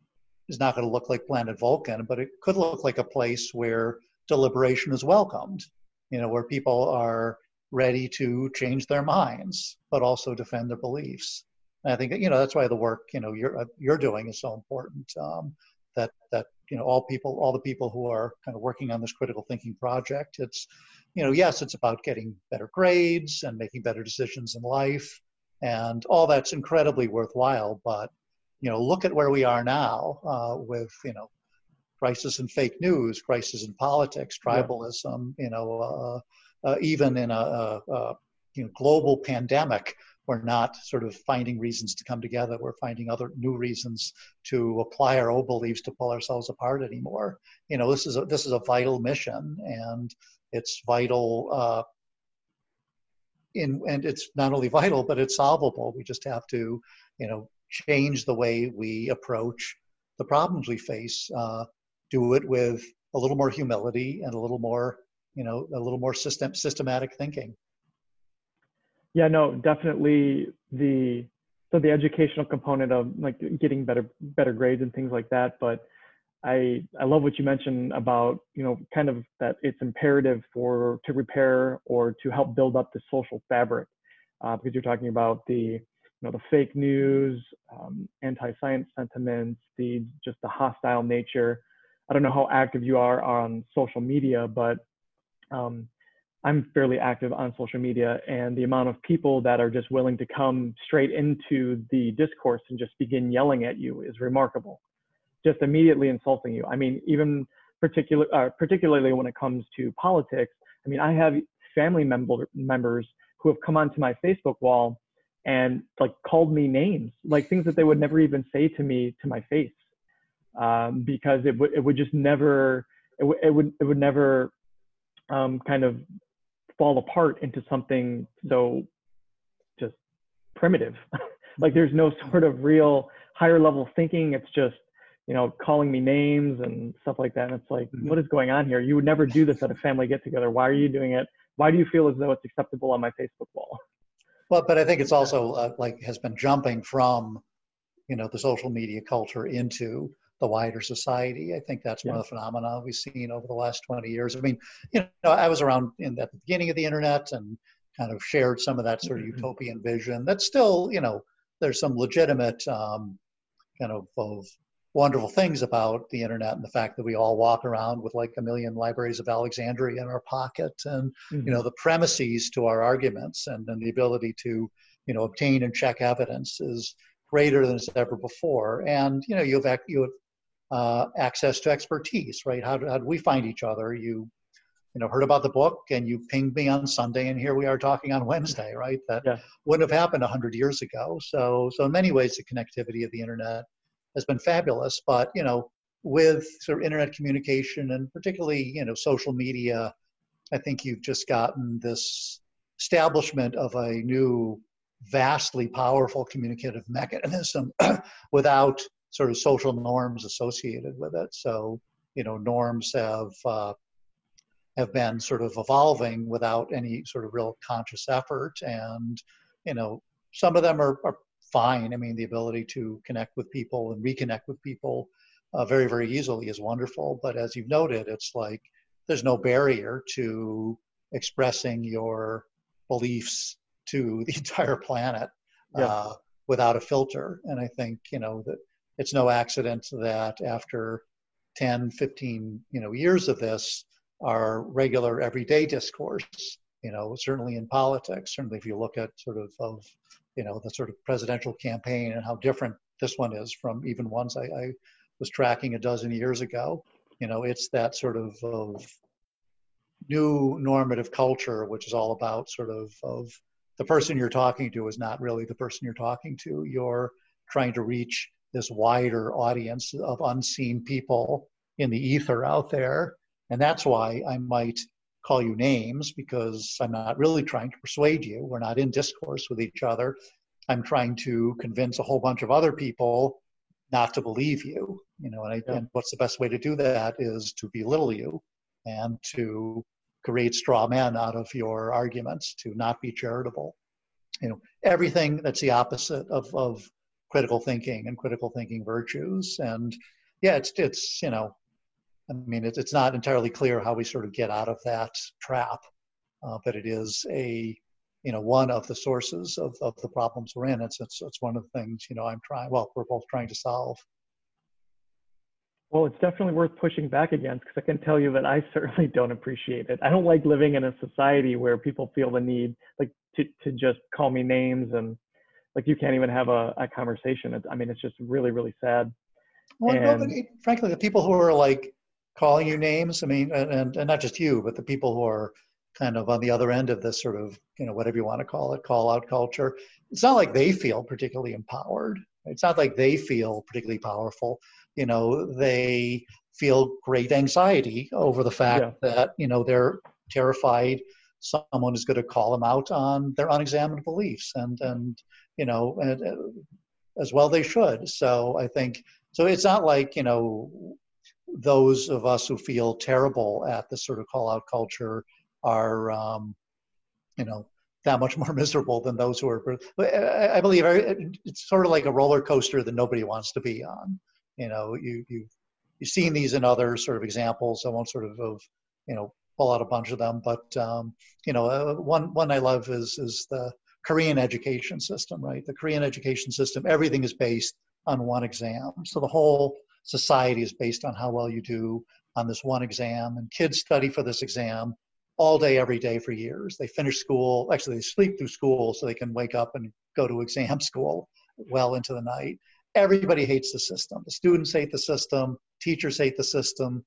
is not going to look like planet Vulcan, but it could look like a place where deliberation is welcomed, you know, where people are ready to change their minds, but also defend their beliefs. And I think, you know, that's why the work, you know, you're, you're doing is so important. Um, that that you know all people all the people who are kind of working on this critical thinking project it's you know yes it's about getting better grades and making better decisions in life and all that's incredibly worthwhile but you know look at where we are now uh, with you know crisis in fake news crisis in politics tribalism yeah. you know uh, uh, even in a, a, you know, global pandemic we're not sort of finding reasons to come together. We're finding other new reasons to apply our old beliefs to pull ourselves apart anymore. You know, this is a, this is a vital mission, and it's vital. In and it's not only vital, but it's solvable. We just have to, you know, change the way we approach the problems we face. Uh, do it with a little more humility and a little more, you know, a little more system systematic thinking. Yeah, no, definitely the so the educational component of like getting better better grades and things like that. But I I love what you mentioned about you know kind of that it's imperative for to repair or to help build up the social fabric uh, because you're talking about the you know the fake news, um, anti-science sentiments, the just the hostile nature. I don't know how active you are on social media, but um, I'm fairly active on social media, and the amount of people that are just willing to come straight into the discourse and just begin yelling at you is remarkable. Just immediately insulting you. I mean, even particular, uh, particularly when it comes to politics. I mean, I have family member members who have come onto my Facebook wall and like called me names, like things that they would never even say to me to my face, um, because it would it would just never it, w- it would it would never um, kind of fall apart into something so just primitive. <laughs> like there's no sort of real higher level thinking. It's just, you know, calling me names and stuff like that. And it's like, mm-hmm. what is going on here? You would never do this at a family get together. Why are you doing it? Why do you feel as though it's acceptable on my Facebook wall? Well, but I think it's also uh, like has been jumping from, you know, the social media culture into the wider society. I think that's yeah. one of the phenomena we've seen over the last 20 years. I mean, you know, I was around in at the beginning of the internet and kind of shared some of that sort of mm-hmm. utopian vision. That's still, you know, there's some legitimate um, kind of, of wonderful things about the internet and the fact that we all walk around with like a million libraries of Alexandria in our pocket and mm-hmm. you know the premises to our arguments and, and the ability to you know obtain and check evidence is greater than it's ever before and you know you have you have uh, access to expertise, right? How do, how do we find each other? You, you know, heard about the book and you pinged me on Sunday, and here we are talking on Wednesday, right? That yeah. wouldn't have happened hundred years ago. So, so in many ways, the connectivity of the internet has been fabulous. But you know, with sort of internet communication and particularly you know social media, I think you've just gotten this establishment of a new vastly powerful communicative mechanism <clears throat> without sort of social norms associated with it. So, you know, norms have uh, have been sort of evolving without any sort of real conscious effort, and you know, some of them are, are fine. I mean, the ability to connect with people and reconnect with people uh, very, very easily is wonderful. But as you've noted, it's like there's no barrier to expressing your beliefs to <laughs> the entire planet yeah. uh, without a filter. And I think you know that it's no accident that after 10, 15, you know, years of this, our regular everyday discourse, you know, certainly in politics, certainly if you look at sort of, of you know, the sort of presidential campaign and how different this one is from even ones I, I was tracking a dozen years ago, you know, it's that sort of, of new normative culture, which is all about sort of, of the person you're talking to is not really the person you're talking to. You're trying to reach this wider audience of unseen people in the ether out there. And that's why I might call you names because I'm not really trying to persuade you. We're not in discourse with each other. I'm trying to convince a whole bunch of other people not to believe you. You know, and, I, yeah. and what's the best way to do that is to belittle you and to create straw men out of your arguments, to not be charitable. You know, everything that's the opposite of, of critical thinking and critical thinking virtues. And yeah, it's it's you know, I mean, it's it's not entirely clear how we sort of get out of that trap, uh, but it is a you know one of the sources of, of the problems we're in. It's, it's it's one of the things you know I'm trying. Well, we're both trying to solve. Well, it's definitely worth pushing back against because I can tell you that I <laughs> certainly don't appreciate it. I don't like living in a society where people feel the need like to, to just call me names and like you can't even have a, a conversation. It's, I mean, it's just really, really sad. Well, and, no, it, frankly, the people who are like calling you names, I mean, and, and not just you, but the people who are kind of on the other end of this sort of, you know, whatever you want to call it, call out culture, it's not like they feel particularly empowered. It's not like they feel particularly powerful. You know, they feel great anxiety over the fact yeah. that, you know, they're terrified someone is going to call them out on their unexamined beliefs and, and you know, and, uh, as well they should. So I think, so it's not like, you know, those of us who feel terrible at this sort of call out culture are, um, you know, that much <laughs> more miserable than those who are. I believe it's sort of like a roller coaster that nobody wants to be on. You know, you you you've seen these in other sort of examples. I won't sort of, of you know pull out a bunch of them, but um, you know, uh, one one I love is is the Korean education system. Right, the Korean education system. Everything is based on one exam. So the whole society is based on how well you do on this one exam, and kids study for this exam all day, every day for years. They finish school, actually, they sleep through school so they can wake up and go to exam <laughs> school well into the night. Everybody hates the system. The students hate the system, teachers hate the system,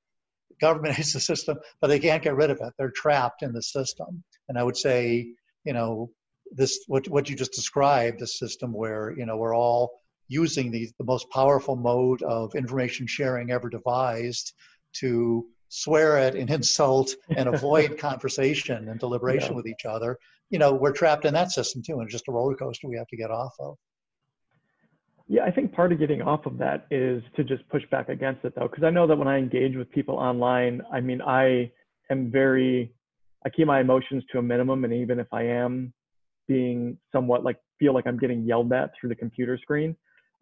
government <laughs> hates the system, but they can't get rid of it. They're trapped in the system. And I would say, you know, this what what you just described, the system where you know we're all using the the most powerful mode of information sharing ever devised to swear at and <laughs> insult and avoid <laughs> conversation and deliberation yeah. with each other, you know, we're trapped in that system too. And it's just a roller coaster we have to get off of. Yeah, I think part of getting off of that is to just push back against it though. Cause I know that when I engage with people online, I mean, I am very, I keep my emotions to a minimum. And even if I am being somewhat like, feel like I'm getting yelled at through the computer screen,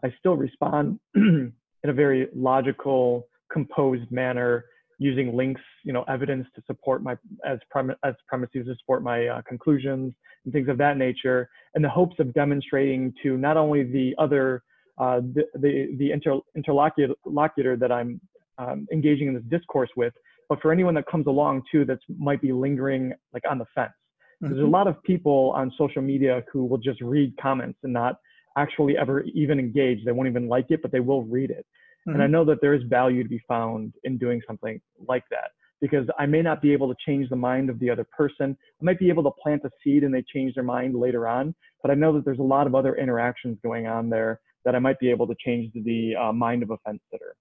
I still respond <clears throat> in a very logical, composed manner using links, you know, evidence to support my as prem as premises to support my uh, conclusions and things of that nature, in the hopes of demonstrating to not only the other uh, the the, the inter interlocutor that I'm um, engaging in this discourse with, but for anyone that comes along too that might be lingering like on the fence. Mm -hmm. There's a mm-hmm. lot of people on social media who will just read comments and not actually ever even engage. They won't even like it, but they will read it. Mm-hmm. And I mm-hmm. know that there is value to be found in doing something like that because I may not be able to change the mind of the other person. I might be able to plant a seed and they change their mind later on, but I know that there's a lot of other interactions going on there that I might be able to change the uh, mind of a fence sitter.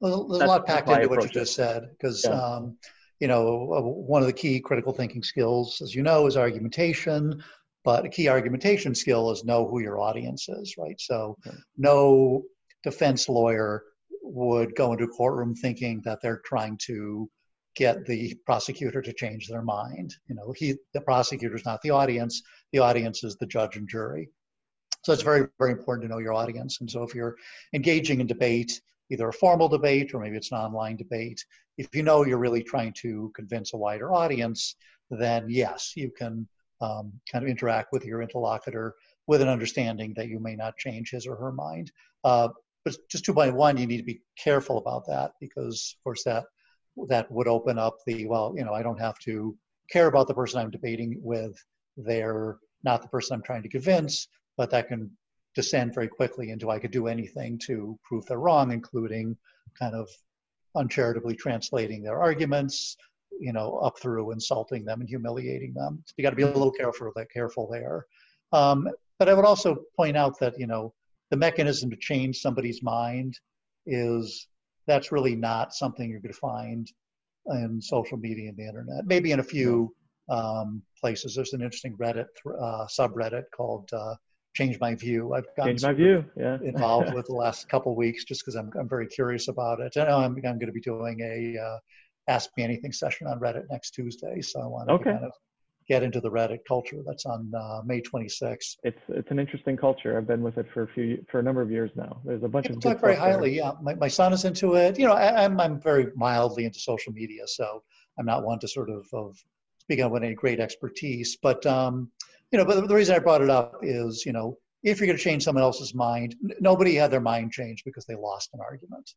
Well, there's That's a lot packed into what you just said because, yeah. um, you know, uh, one of the key critical thinking skills, as you know, is argumentation. But a key argumentation skill is know who your audience is, right? So, okay. no defense lawyer would go into a courtroom thinking that they're trying to get the prosecutor to change their mind. You know, he the prosecutor is not the audience. The audience is the judge and jury. So it's very, very important to know your audience. And so if you're engaging in debate, either a formal debate or maybe it's an online debate, if you know you're really trying to convince a wider audience, then yes, you can um, kind of interact with your interlocutor with an understanding that you may not change his or her mind. Uh, but just two by one, you need to be careful about that because, of course, that that would open up the well, you know, I don't have to care about the person I'm debating with. They're not the person I'm trying to convince, but that can descend very quickly into I could do anything to prove they're wrong, including kind of uncharitably translating their arguments, you know, up through insulting them and humiliating them. So you got to be a little careful, careful there. Um, but I would also point out that you know the mechanism to change somebody's mind is that's really not something you're going to find in social media and the internet. Maybe in a few um, places. There's an interesting Reddit uh, subreddit called uh, Change My View. I've gotten My View, yeah. involved <laughs> with the last couple weeks just because I'm, I'm very curious about it. I know I'm, I'm going to be doing a uh, Ask Me Anything session on Reddit next Tuesday, so I want to kind of get into the Reddit culture. That's on uh, May 26th. It's it's an interesting culture. I've been with it for a few for a number of years now. There's a bunch People of talk very highly. There. Yeah, my, my son is into it. You know, I, am I'm, I'm very mildly into social media, so I'm not one to sort of of speak on with any great expertise. But um, you know, but the reason I brought it up is you know if you're going to change someone else's mind, nobody had their mind changed because they lost an argument.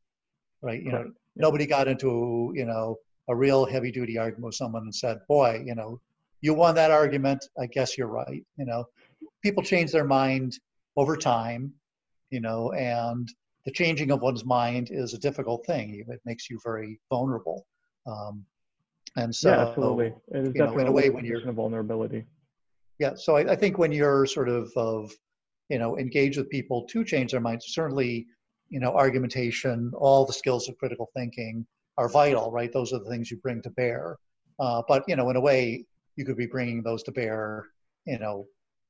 right? You know, right. Nobody got into you know a real heavy duty argument with someone and said, "Boy, you know, you won that argument. I guess you're right." You know, people change their mind over time, you know, and the changing of one's mind is a difficult thing. It makes you very vulnerable. Um, and so, yeah, absolutely, it is definitely know, in a way when you're a vulnerability. Yeah, so I, I, think when you're sort of of you know engaged with people to change their minds, certainly you know argumentation, all the skills of critical thinking are vital, right? Those are the things you bring to bear. Uh, but you know, in a way, you could be bringing those to bear, you know,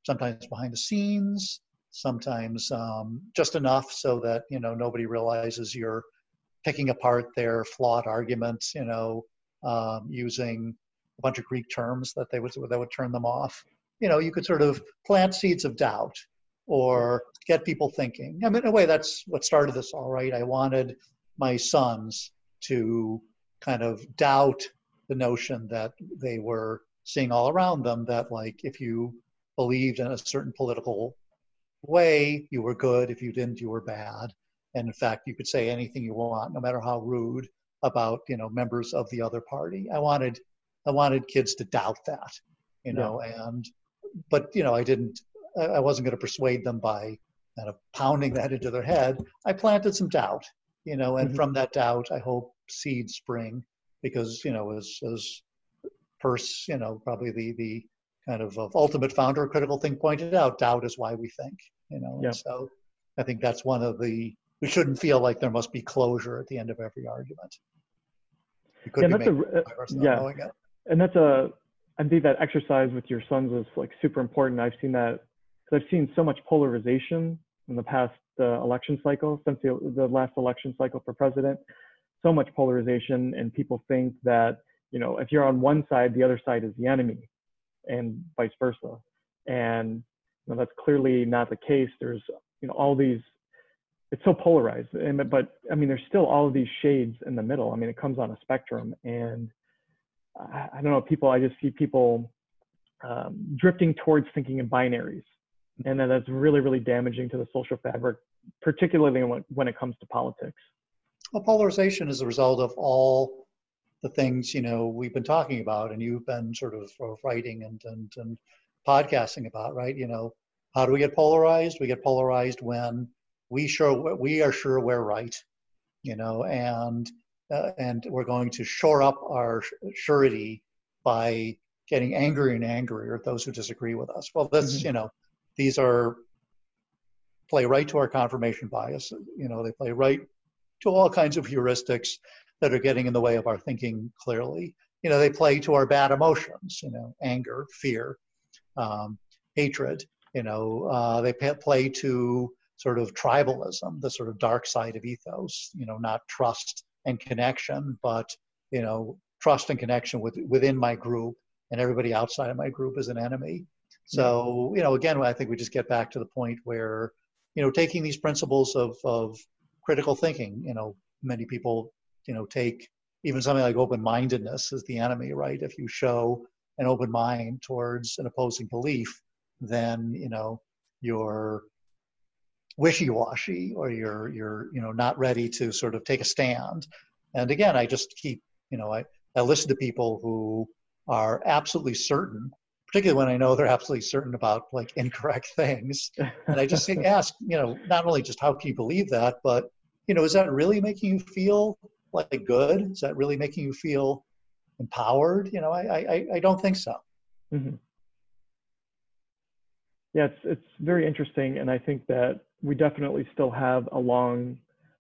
sometimes behind the scenes, sometimes um, just enough so that you know nobody realizes you're picking apart their flawed arguments. You know, um, using a bunch of Greek terms that they would that would turn them off. You know, you could sort of plant seeds of doubt or get people thinking. I mean, in a way, that's what started this all, right? I wanted my sons to kind of doubt the notion that they were seeing all around them that, like, if you believed in a certain political way, you were good. If you didn't, you were bad. And in fact, you could say anything you want, no matter how rude, about you know members of the other party. I wanted I wanted kids to doubt that, you know, yeah. and but you know I didn't. I wasn't going to persuade them by kind of pounding that into their head. I planted some doubt, you know, and mm-hmm. from that doubt, I hope seeds spring because you know as as Peirce, you know, probably the the kind of, of ultimate founder of critical think pointed out, doubt is why we think, you know. Yeah. so I think that's one of the we shouldn't feel like there must be closure at the end of every argument. yeah, that's a, uh, yeah. and that's a I think that exercise with your sons is like super important. I've seen that because I've seen so much polarization in the past uh, election cycle since the, the last election cycle for president. So much polarization, and people think that you know if you're on one side, the other side is the enemy, and vice versa. And you know, that's clearly not the case. There's you know all these it's so polarized and but i mean there's still all of these shades in the middle i mean it comes on a spectrum and i, I don't know people i just see people um, drifting towards thinking in binaries and then that's really really damaging to the social fabric particularly when, when it comes to politics well polarization is a result of all the things you know we've been talking about and you've been sort of writing and and, and podcasting about right you know how do we get polarized we get polarized when we sure we are sure we're right, you know, and uh, and we're going to shore up our surety by getting angrier and angrier at those who disagree with us. Well, that's mm-hmm. you know, these are play right to our confirmation bias. You know, they play right to all kinds of heuristics that are getting in the way of our thinking clearly. You know, they play to our bad emotions. You know, anger, fear, um, hatred. You know, uh, they play to sort of tribalism, the sort of dark side of ethos, you know, not trust and connection, but, you know, trust and connection with, within my group and everybody outside of my group is an enemy. So, you know, again, I think we just get back to the point where, you know, taking these principles of, of critical thinking, you know, many people, you know, take even something like open-mindedness as the enemy, right? If you show an open mind towards an opposing belief, then, you know, you're wishy-washy or you're you're you know not ready to sort of take a stand and again i just keep you know i, I listen to people who are absolutely certain particularly when i know they're absolutely certain about like incorrect <laughs> things. And i just <laughs> ask you know not only just how can you believe that but you know is that really making you feel like good? Is that really making you feel empowered? You know i i, I don't think so. Mm-hmm. yeah it's it's very interesting and i think that we definitely still have a long,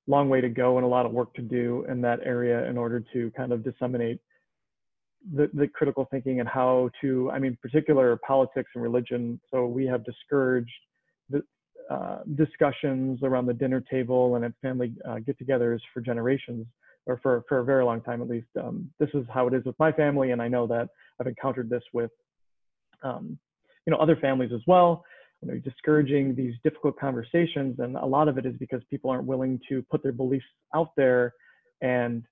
long way to go and a lot of work to do in that area in order to kind of disseminate the, the critical thinking and how to, I mean, particular politics and religion. So we have discouraged the uh, discussions around the dinner table and at family uh, get-togethers for generations, or for for a very long time at least. Um, this is how it is with my family, and I know that I've encountered this with, um, you know, other families as well you know, discouraging these difficult conversations. And a lot of it is because people aren't willing to put their beliefs out there and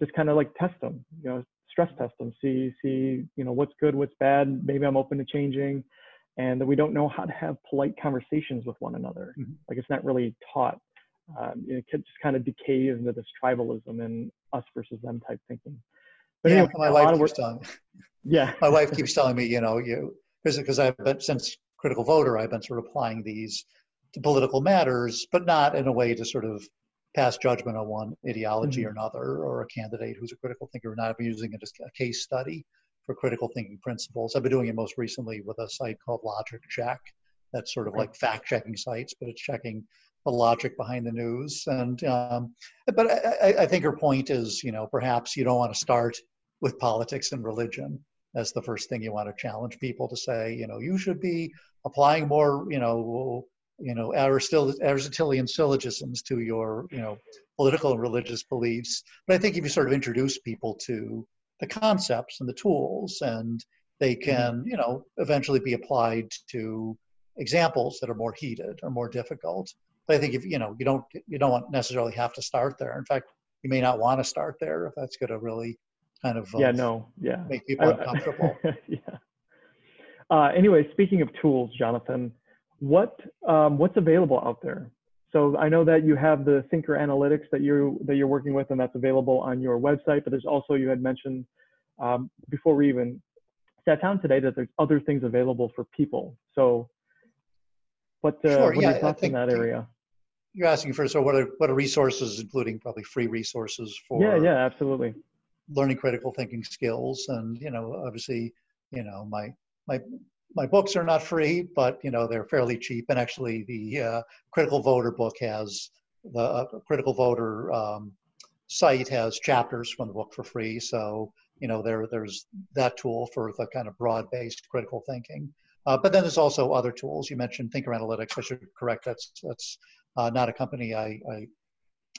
just kind of like test them, you know, stress test them, see, see, you know, what's good, what's bad. Maybe I'm open to changing. And that we don't know how to have polite conversations with one another. Mm-hmm. Like it's not really taught. um, it just kind of decays into this tribalism and us versus them type thinking. But yeah, anyway, my wife keeps telling <laughs> yeah, my wife keeps telling me, you know, you because I've been since critical voter, I've been sort of applying these to political matters, but not in a way to sort of pass judgment on one ideology Mhm. or another, or a candidate who's a critical thinker or not. I've been using it as a case study for critical thinking principles. I've been doing it most recently with a site called Logic Check. That's sort of like fact checking sites, but it's checking the logic behind the news. And um, but I, I- I think her point is, you know, perhaps you don't want to start with politics and religion as the first thing you want to challenge people to say, you know, you should be applying more, you know, you know, Aristil- Aristotelian syllogisms to your, you know, political and religious beliefs. But I think if you sort of introduce people to the concepts and the tools, and they can, you know, eventually be applied to examples that are more heated or more difficult. But I think if you know, you don't you don't necessarily have to start there. In fact, you may not want to start there if that's going to really kind of yeah, uh, no, yeah. make people I- uncomfortable. <laughs> yeah. Uh, anyway, speaking of tools, Jonathan, what um, what's available out there? So I know that you have the ThinkerAnalytix that you that you're working with, and that's available on your website. But there's also you had mentioned um, before we even sat down today that there's other things available for people. So what uh, Sure, what yeah, are your thoughts in that area? You're asking for so what are what are resources, including probably free resources for Yeah, yeah, absolutely. learning critical thinking skills and you know obviously you know my my my books are not free but you know they're fairly cheap. And actually the uh, critical voter book has the uh, critical voter um, site has chapters from the book for free. So you know there there's that tool for the kind of broad based critical thinking. Uh, but then there's also other tools. You mentioned ThinkerAnalytix i should correct. That's that's uh, not a company i, I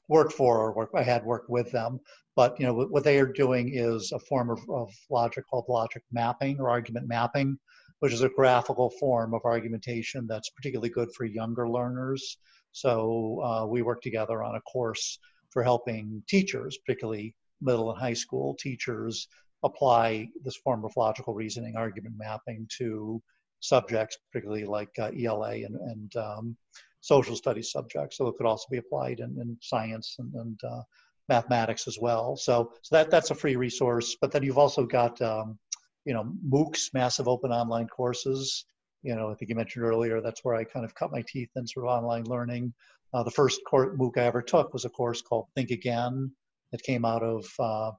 worked for or work, i had worked with them. But you know what- what they are doing is a form of, of logic called logic mapping or argument mapping which is a graphical form of argumentation that's particularly good for younger learners so uh, we work together on a course for helping teachers particularly middle and high school teachers apply this form of logical reasoning argument mapping to subjects particularly like uh, ela and, and um, social studies subjects so it could also be applied in, in science and, and uh, mathematics as well. So, so that that's a free resource. But then you've also got, um, you know, MOOCs, massive open online courses. You know, I think you mentioned earlier that's where I kind of cut my teeth in sort of online learning. Uh, the first course, MOOC I ever took was a course called Think Again that came out of uh,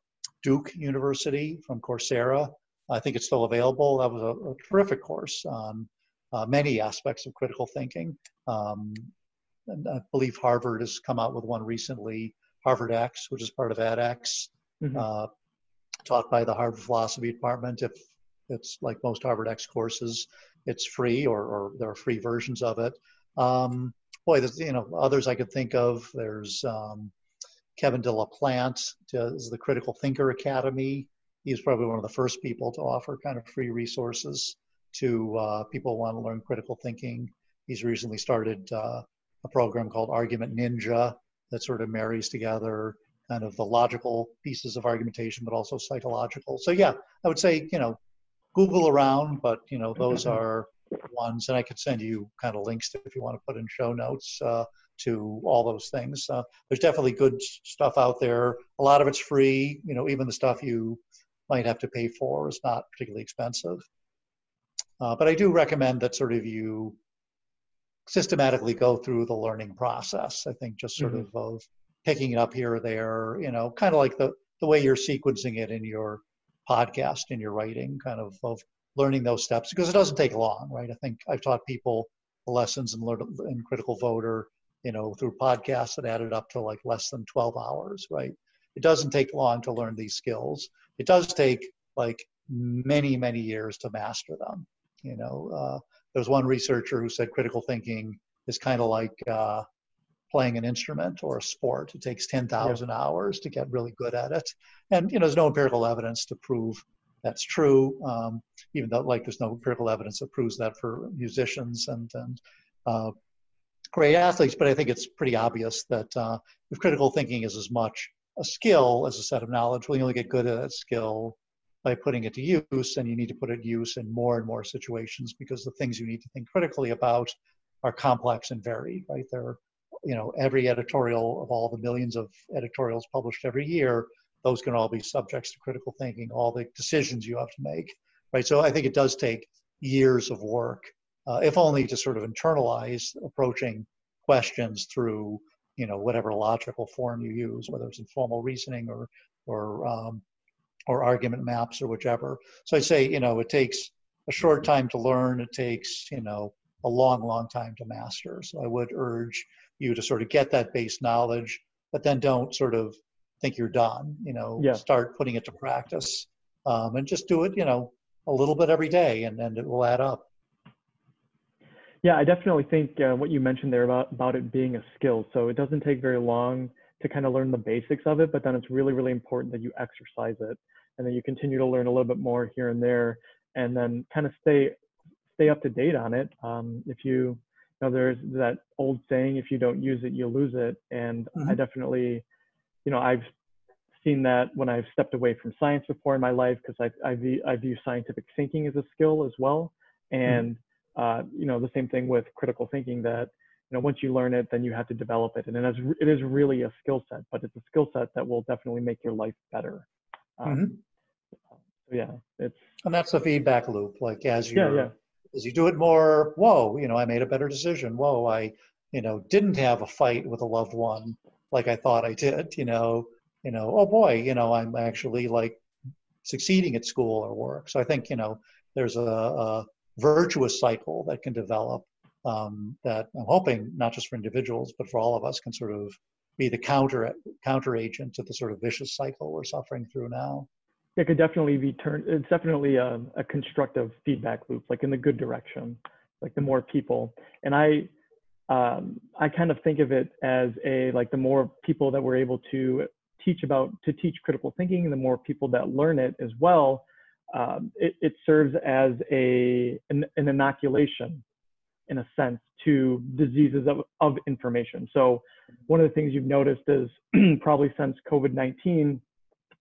Duke University from Coursera. I think it's still available. That was a, a terrific course on uh, many aspects of critical thinking. Um, and I believe Harvard has come out with one recently Harvard X, which is part of edX, Mhm. uh, taught by the Harvard Philosophy Department. If it's like most Harvard X courses, it's free, or, or there are free versions of it. Um, boy, there's you know others I could think of. There's um, Kevin deLaplante does the Critical Thinker Academy. He's probably one of the first people to offer kind of free resources to uh, people who want to learn critical thinking. He's recently started uh, a program called Argument Ninja that sort of marries together kind of the logical pieces of argumentation, but also psychological. So yeah, I would say you know Google around, but you know those are ones, and I could send you kind of links to if you want to put in show notes uh, to all those things. Uh, there's definitely good stuff out there. A lot of it's free. You know, even the stuff you might have to pay for is not particularly expensive. Uh, but I do recommend that sort of you systematically go through the learning process. I think just sort Mhm. of of picking it up here or there, you know, kind of like the the way you're sequencing it in your podcast in your writing, kind of of learning those steps because it doesn't take long, right? I think I've taught people lessons in, learn- in critical voter, you know, through podcasts that added up to like less than 12 hours, right? It doesn't take long to learn these skills. It does take like many, many years to master them. You know, uh, there was one researcher who said critical thinking is kind of like uh, playing an instrument or a sport. It takes 10,000 hours to get really good at it. And, you know, there's no empirical evidence to prove that's true, um, even though, like, there's no empirical evidence that proves that for musicians and, and uh, great athletes. But I think it's pretty obvious that uh, if critical thinking is as much a skill as a set of knowledge, well, you only get good at that skill by putting it to use, and you need to put it to use in more and more situations because the things you need to think critically about are complex and varied, right? They're you know, every editorial of all the millions of editorials published every year, those can all be subjects to critical thinking, all the decisions you have to make, right? So I think it does take years of work, uh, if only to sort of internalize approaching questions through, you know, whatever logical form you use, whether it's informal reasoning or, or, um, or argument maps or whichever. So I say, you know, it takes a short time to learn. It takes, you know, a long, long time to master. So I would urge you to sort of get that base knowledge, but then don't sort of think you're done. You know, yeah. start putting it to practice, um, and just do it. You know, a little bit every day, and and it will add up. Yeah, I definitely think uh, what you mentioned there about about it being a skill. So it doesn't take very long to kind of learn the basics of it, but then it's really really important that you exercise it, and then you continue to learn a little bit more here and there, and then kind of stay stay up to date on it. Um, if you, you know, there's that old saying, if you don't use it, you lose it. And mm-hmm. I definitely, you know, I've seen that when I've stepped away from science before in my life because I, I, view, I view scientific thinking as a skill as well. Mm-hmm. And, mm-hmm. uh, you know, the same thing with critical thinking that, you know, once you learn it, then you have to develop it. And it is, it is really a skill set, but it's a skill set that will definitely make your life better. Um, mm-hmm. yeah, it's. And that's a feedback loop. Like as you yeah, yeah as you do it more, whoa, you know, I made a better decision. Whoa, I, you know, didn't have a fight with a loved one like I thought I did. You know, you know, oh boy, you know, I'm actually like succeeding at school or work. So I think you know, there's a, a virtuous cycle that can develop um, that I'm hoping not just for individuals but for all of us can sort of be the counter counter agent to the sort of vicious cycle we're suffering through now it could definitely be turned it's definitely a, a, constructive feedback loop like in the good direction like the more people. And i um, i kind of think of it as a like the more people that we're able to teach about to teach critical thinking the more people that learn it as well um, it, it, serves as a an, an, inoculation in a sense to diseases of, of information. So one of the things you've noticed is <clears throat> probably since covid-19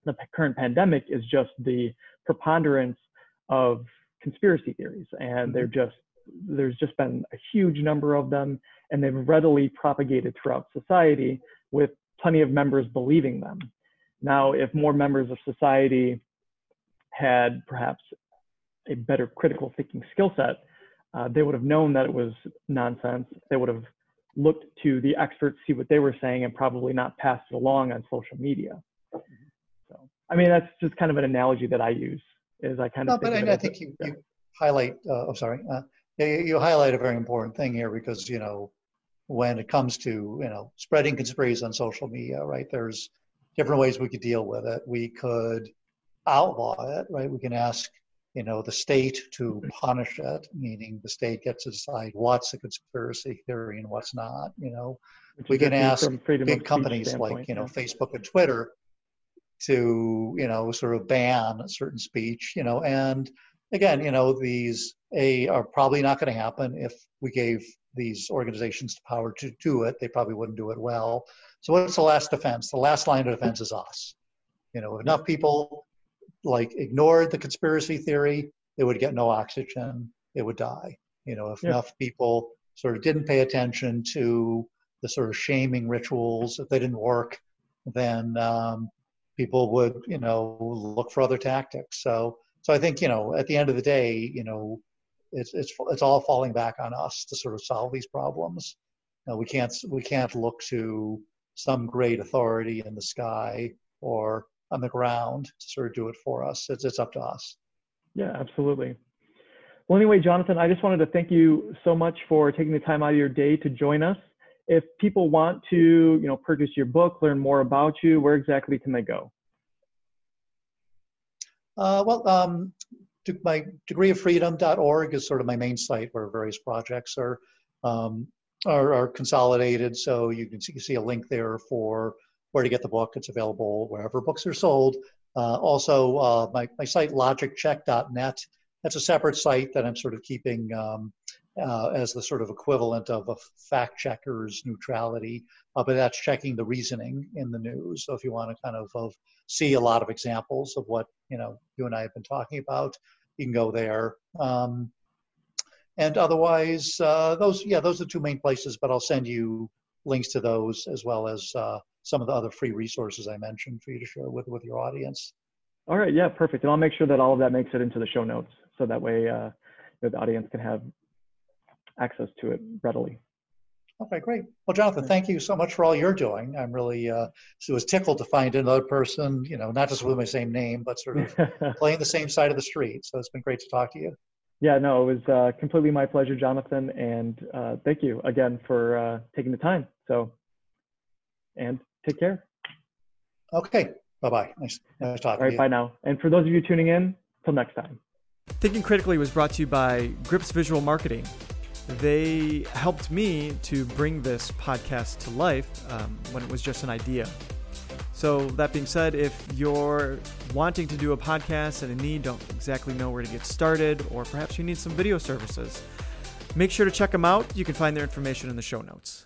the current pandemic is just the preponderance of conspiracy theories and they're mm-hmm. just there's just been a huge number of them and they've readily propagated throughout society with plenty of members believing them. Now if more members of society had perhaps a better critical thinking skill set uh, they would have known that it was nonsense. They would have looked to the experts see what they were saying and probably not passed it along on social media I mean, that's just kind of an analogy that I use. Is I kind of. No, but I, I think you, yeah. you highlight. Uh, oh, sorry. Uh, you, you highlight a very important thing here because you know when it comes to you know spreading conspiracies on social media, right? There's different ways we could deal with it. We could outlaw it, right? We can ask you know the state to punish it, meaning the state gets to decide what's a conspiracy theory and what's not. You know, Which we can ask big companies like you know yeah. Facebook and Twitter to you know sort of ban certain speech you know and again you know these a are probably not going to happen. If we gave these organizations the power to do it they probably wouldn't do it well. So what's the last defense? The last line of defense is us. You know enough people like ignored the conspiracy theory it would get no oxygen it would die. You know if yeah. enough people sort of didn't pay attention to the sort of shaming rituals if they didn't work then um, people would you know look for other tactics. So so i think you know at the end of the day you know it's it's it's all falling back on us to sort of solve these problems. You know, we can't we can't look to some great authority in the sky or on the ground to sort of do it for us. It's it's up to us. Yeah absolutely. Well anyway jonathan i just wanted to thank you so much for taking the time out of your day to join us if people want to, you know, purchase your book, learn more about you, where exactly can they go? Uh, well, um, my degreeoffreedom.org is sort of my main site where various projects are, um, are, are, consolidated. So you can see, see, a link there for where to get the book. It's available wherever books are sold. Uh, also, uh, my, my site logiccheck.net. That's a separate site that I'm sort of keeping um, uh, as the sort of equivalent of a fact checker's neutrality, uh, but that's checking the reasoning in the news. So if you want to kind of, of see a lot of examples of what you know you and I have been talking about, you can go there. Um, and otherwise, uh, those yeah, those are the two main places. But I'll send you links to those as well as uh, some of the other free resources I mentioned for you to share with, with your audience. All right, yeah, perfect. And I'll make sure that all of that makes it into the show notes so that way uh, the audience can have access to it readily. Okay, great. Well, Jonathan, thank you so much for all you're doing. I'm really uh, so was tickled to find another person, you know, not just with my same name, but sort of <laughs> playing the same side of the street. So it's been great to talk to you. Yeah, no, it was uh, completely my pleasure, Jonathan, and uh, thank you again for uh, taking the time. So, and take care. Okay, bye bye. Nice, nice talking. All right, bye now. And for those of you tuning in, till next time. Thinking Critically was brought to you by Grips Visual Marketing. They helped me to bring this podcast to life um, when it was just an idea. So, that being said, if you're wanting to do a podcast and in need, don't exactly know where to get started, or perhaps you need some video services, make sure to check them out. You can find their information in the show notes.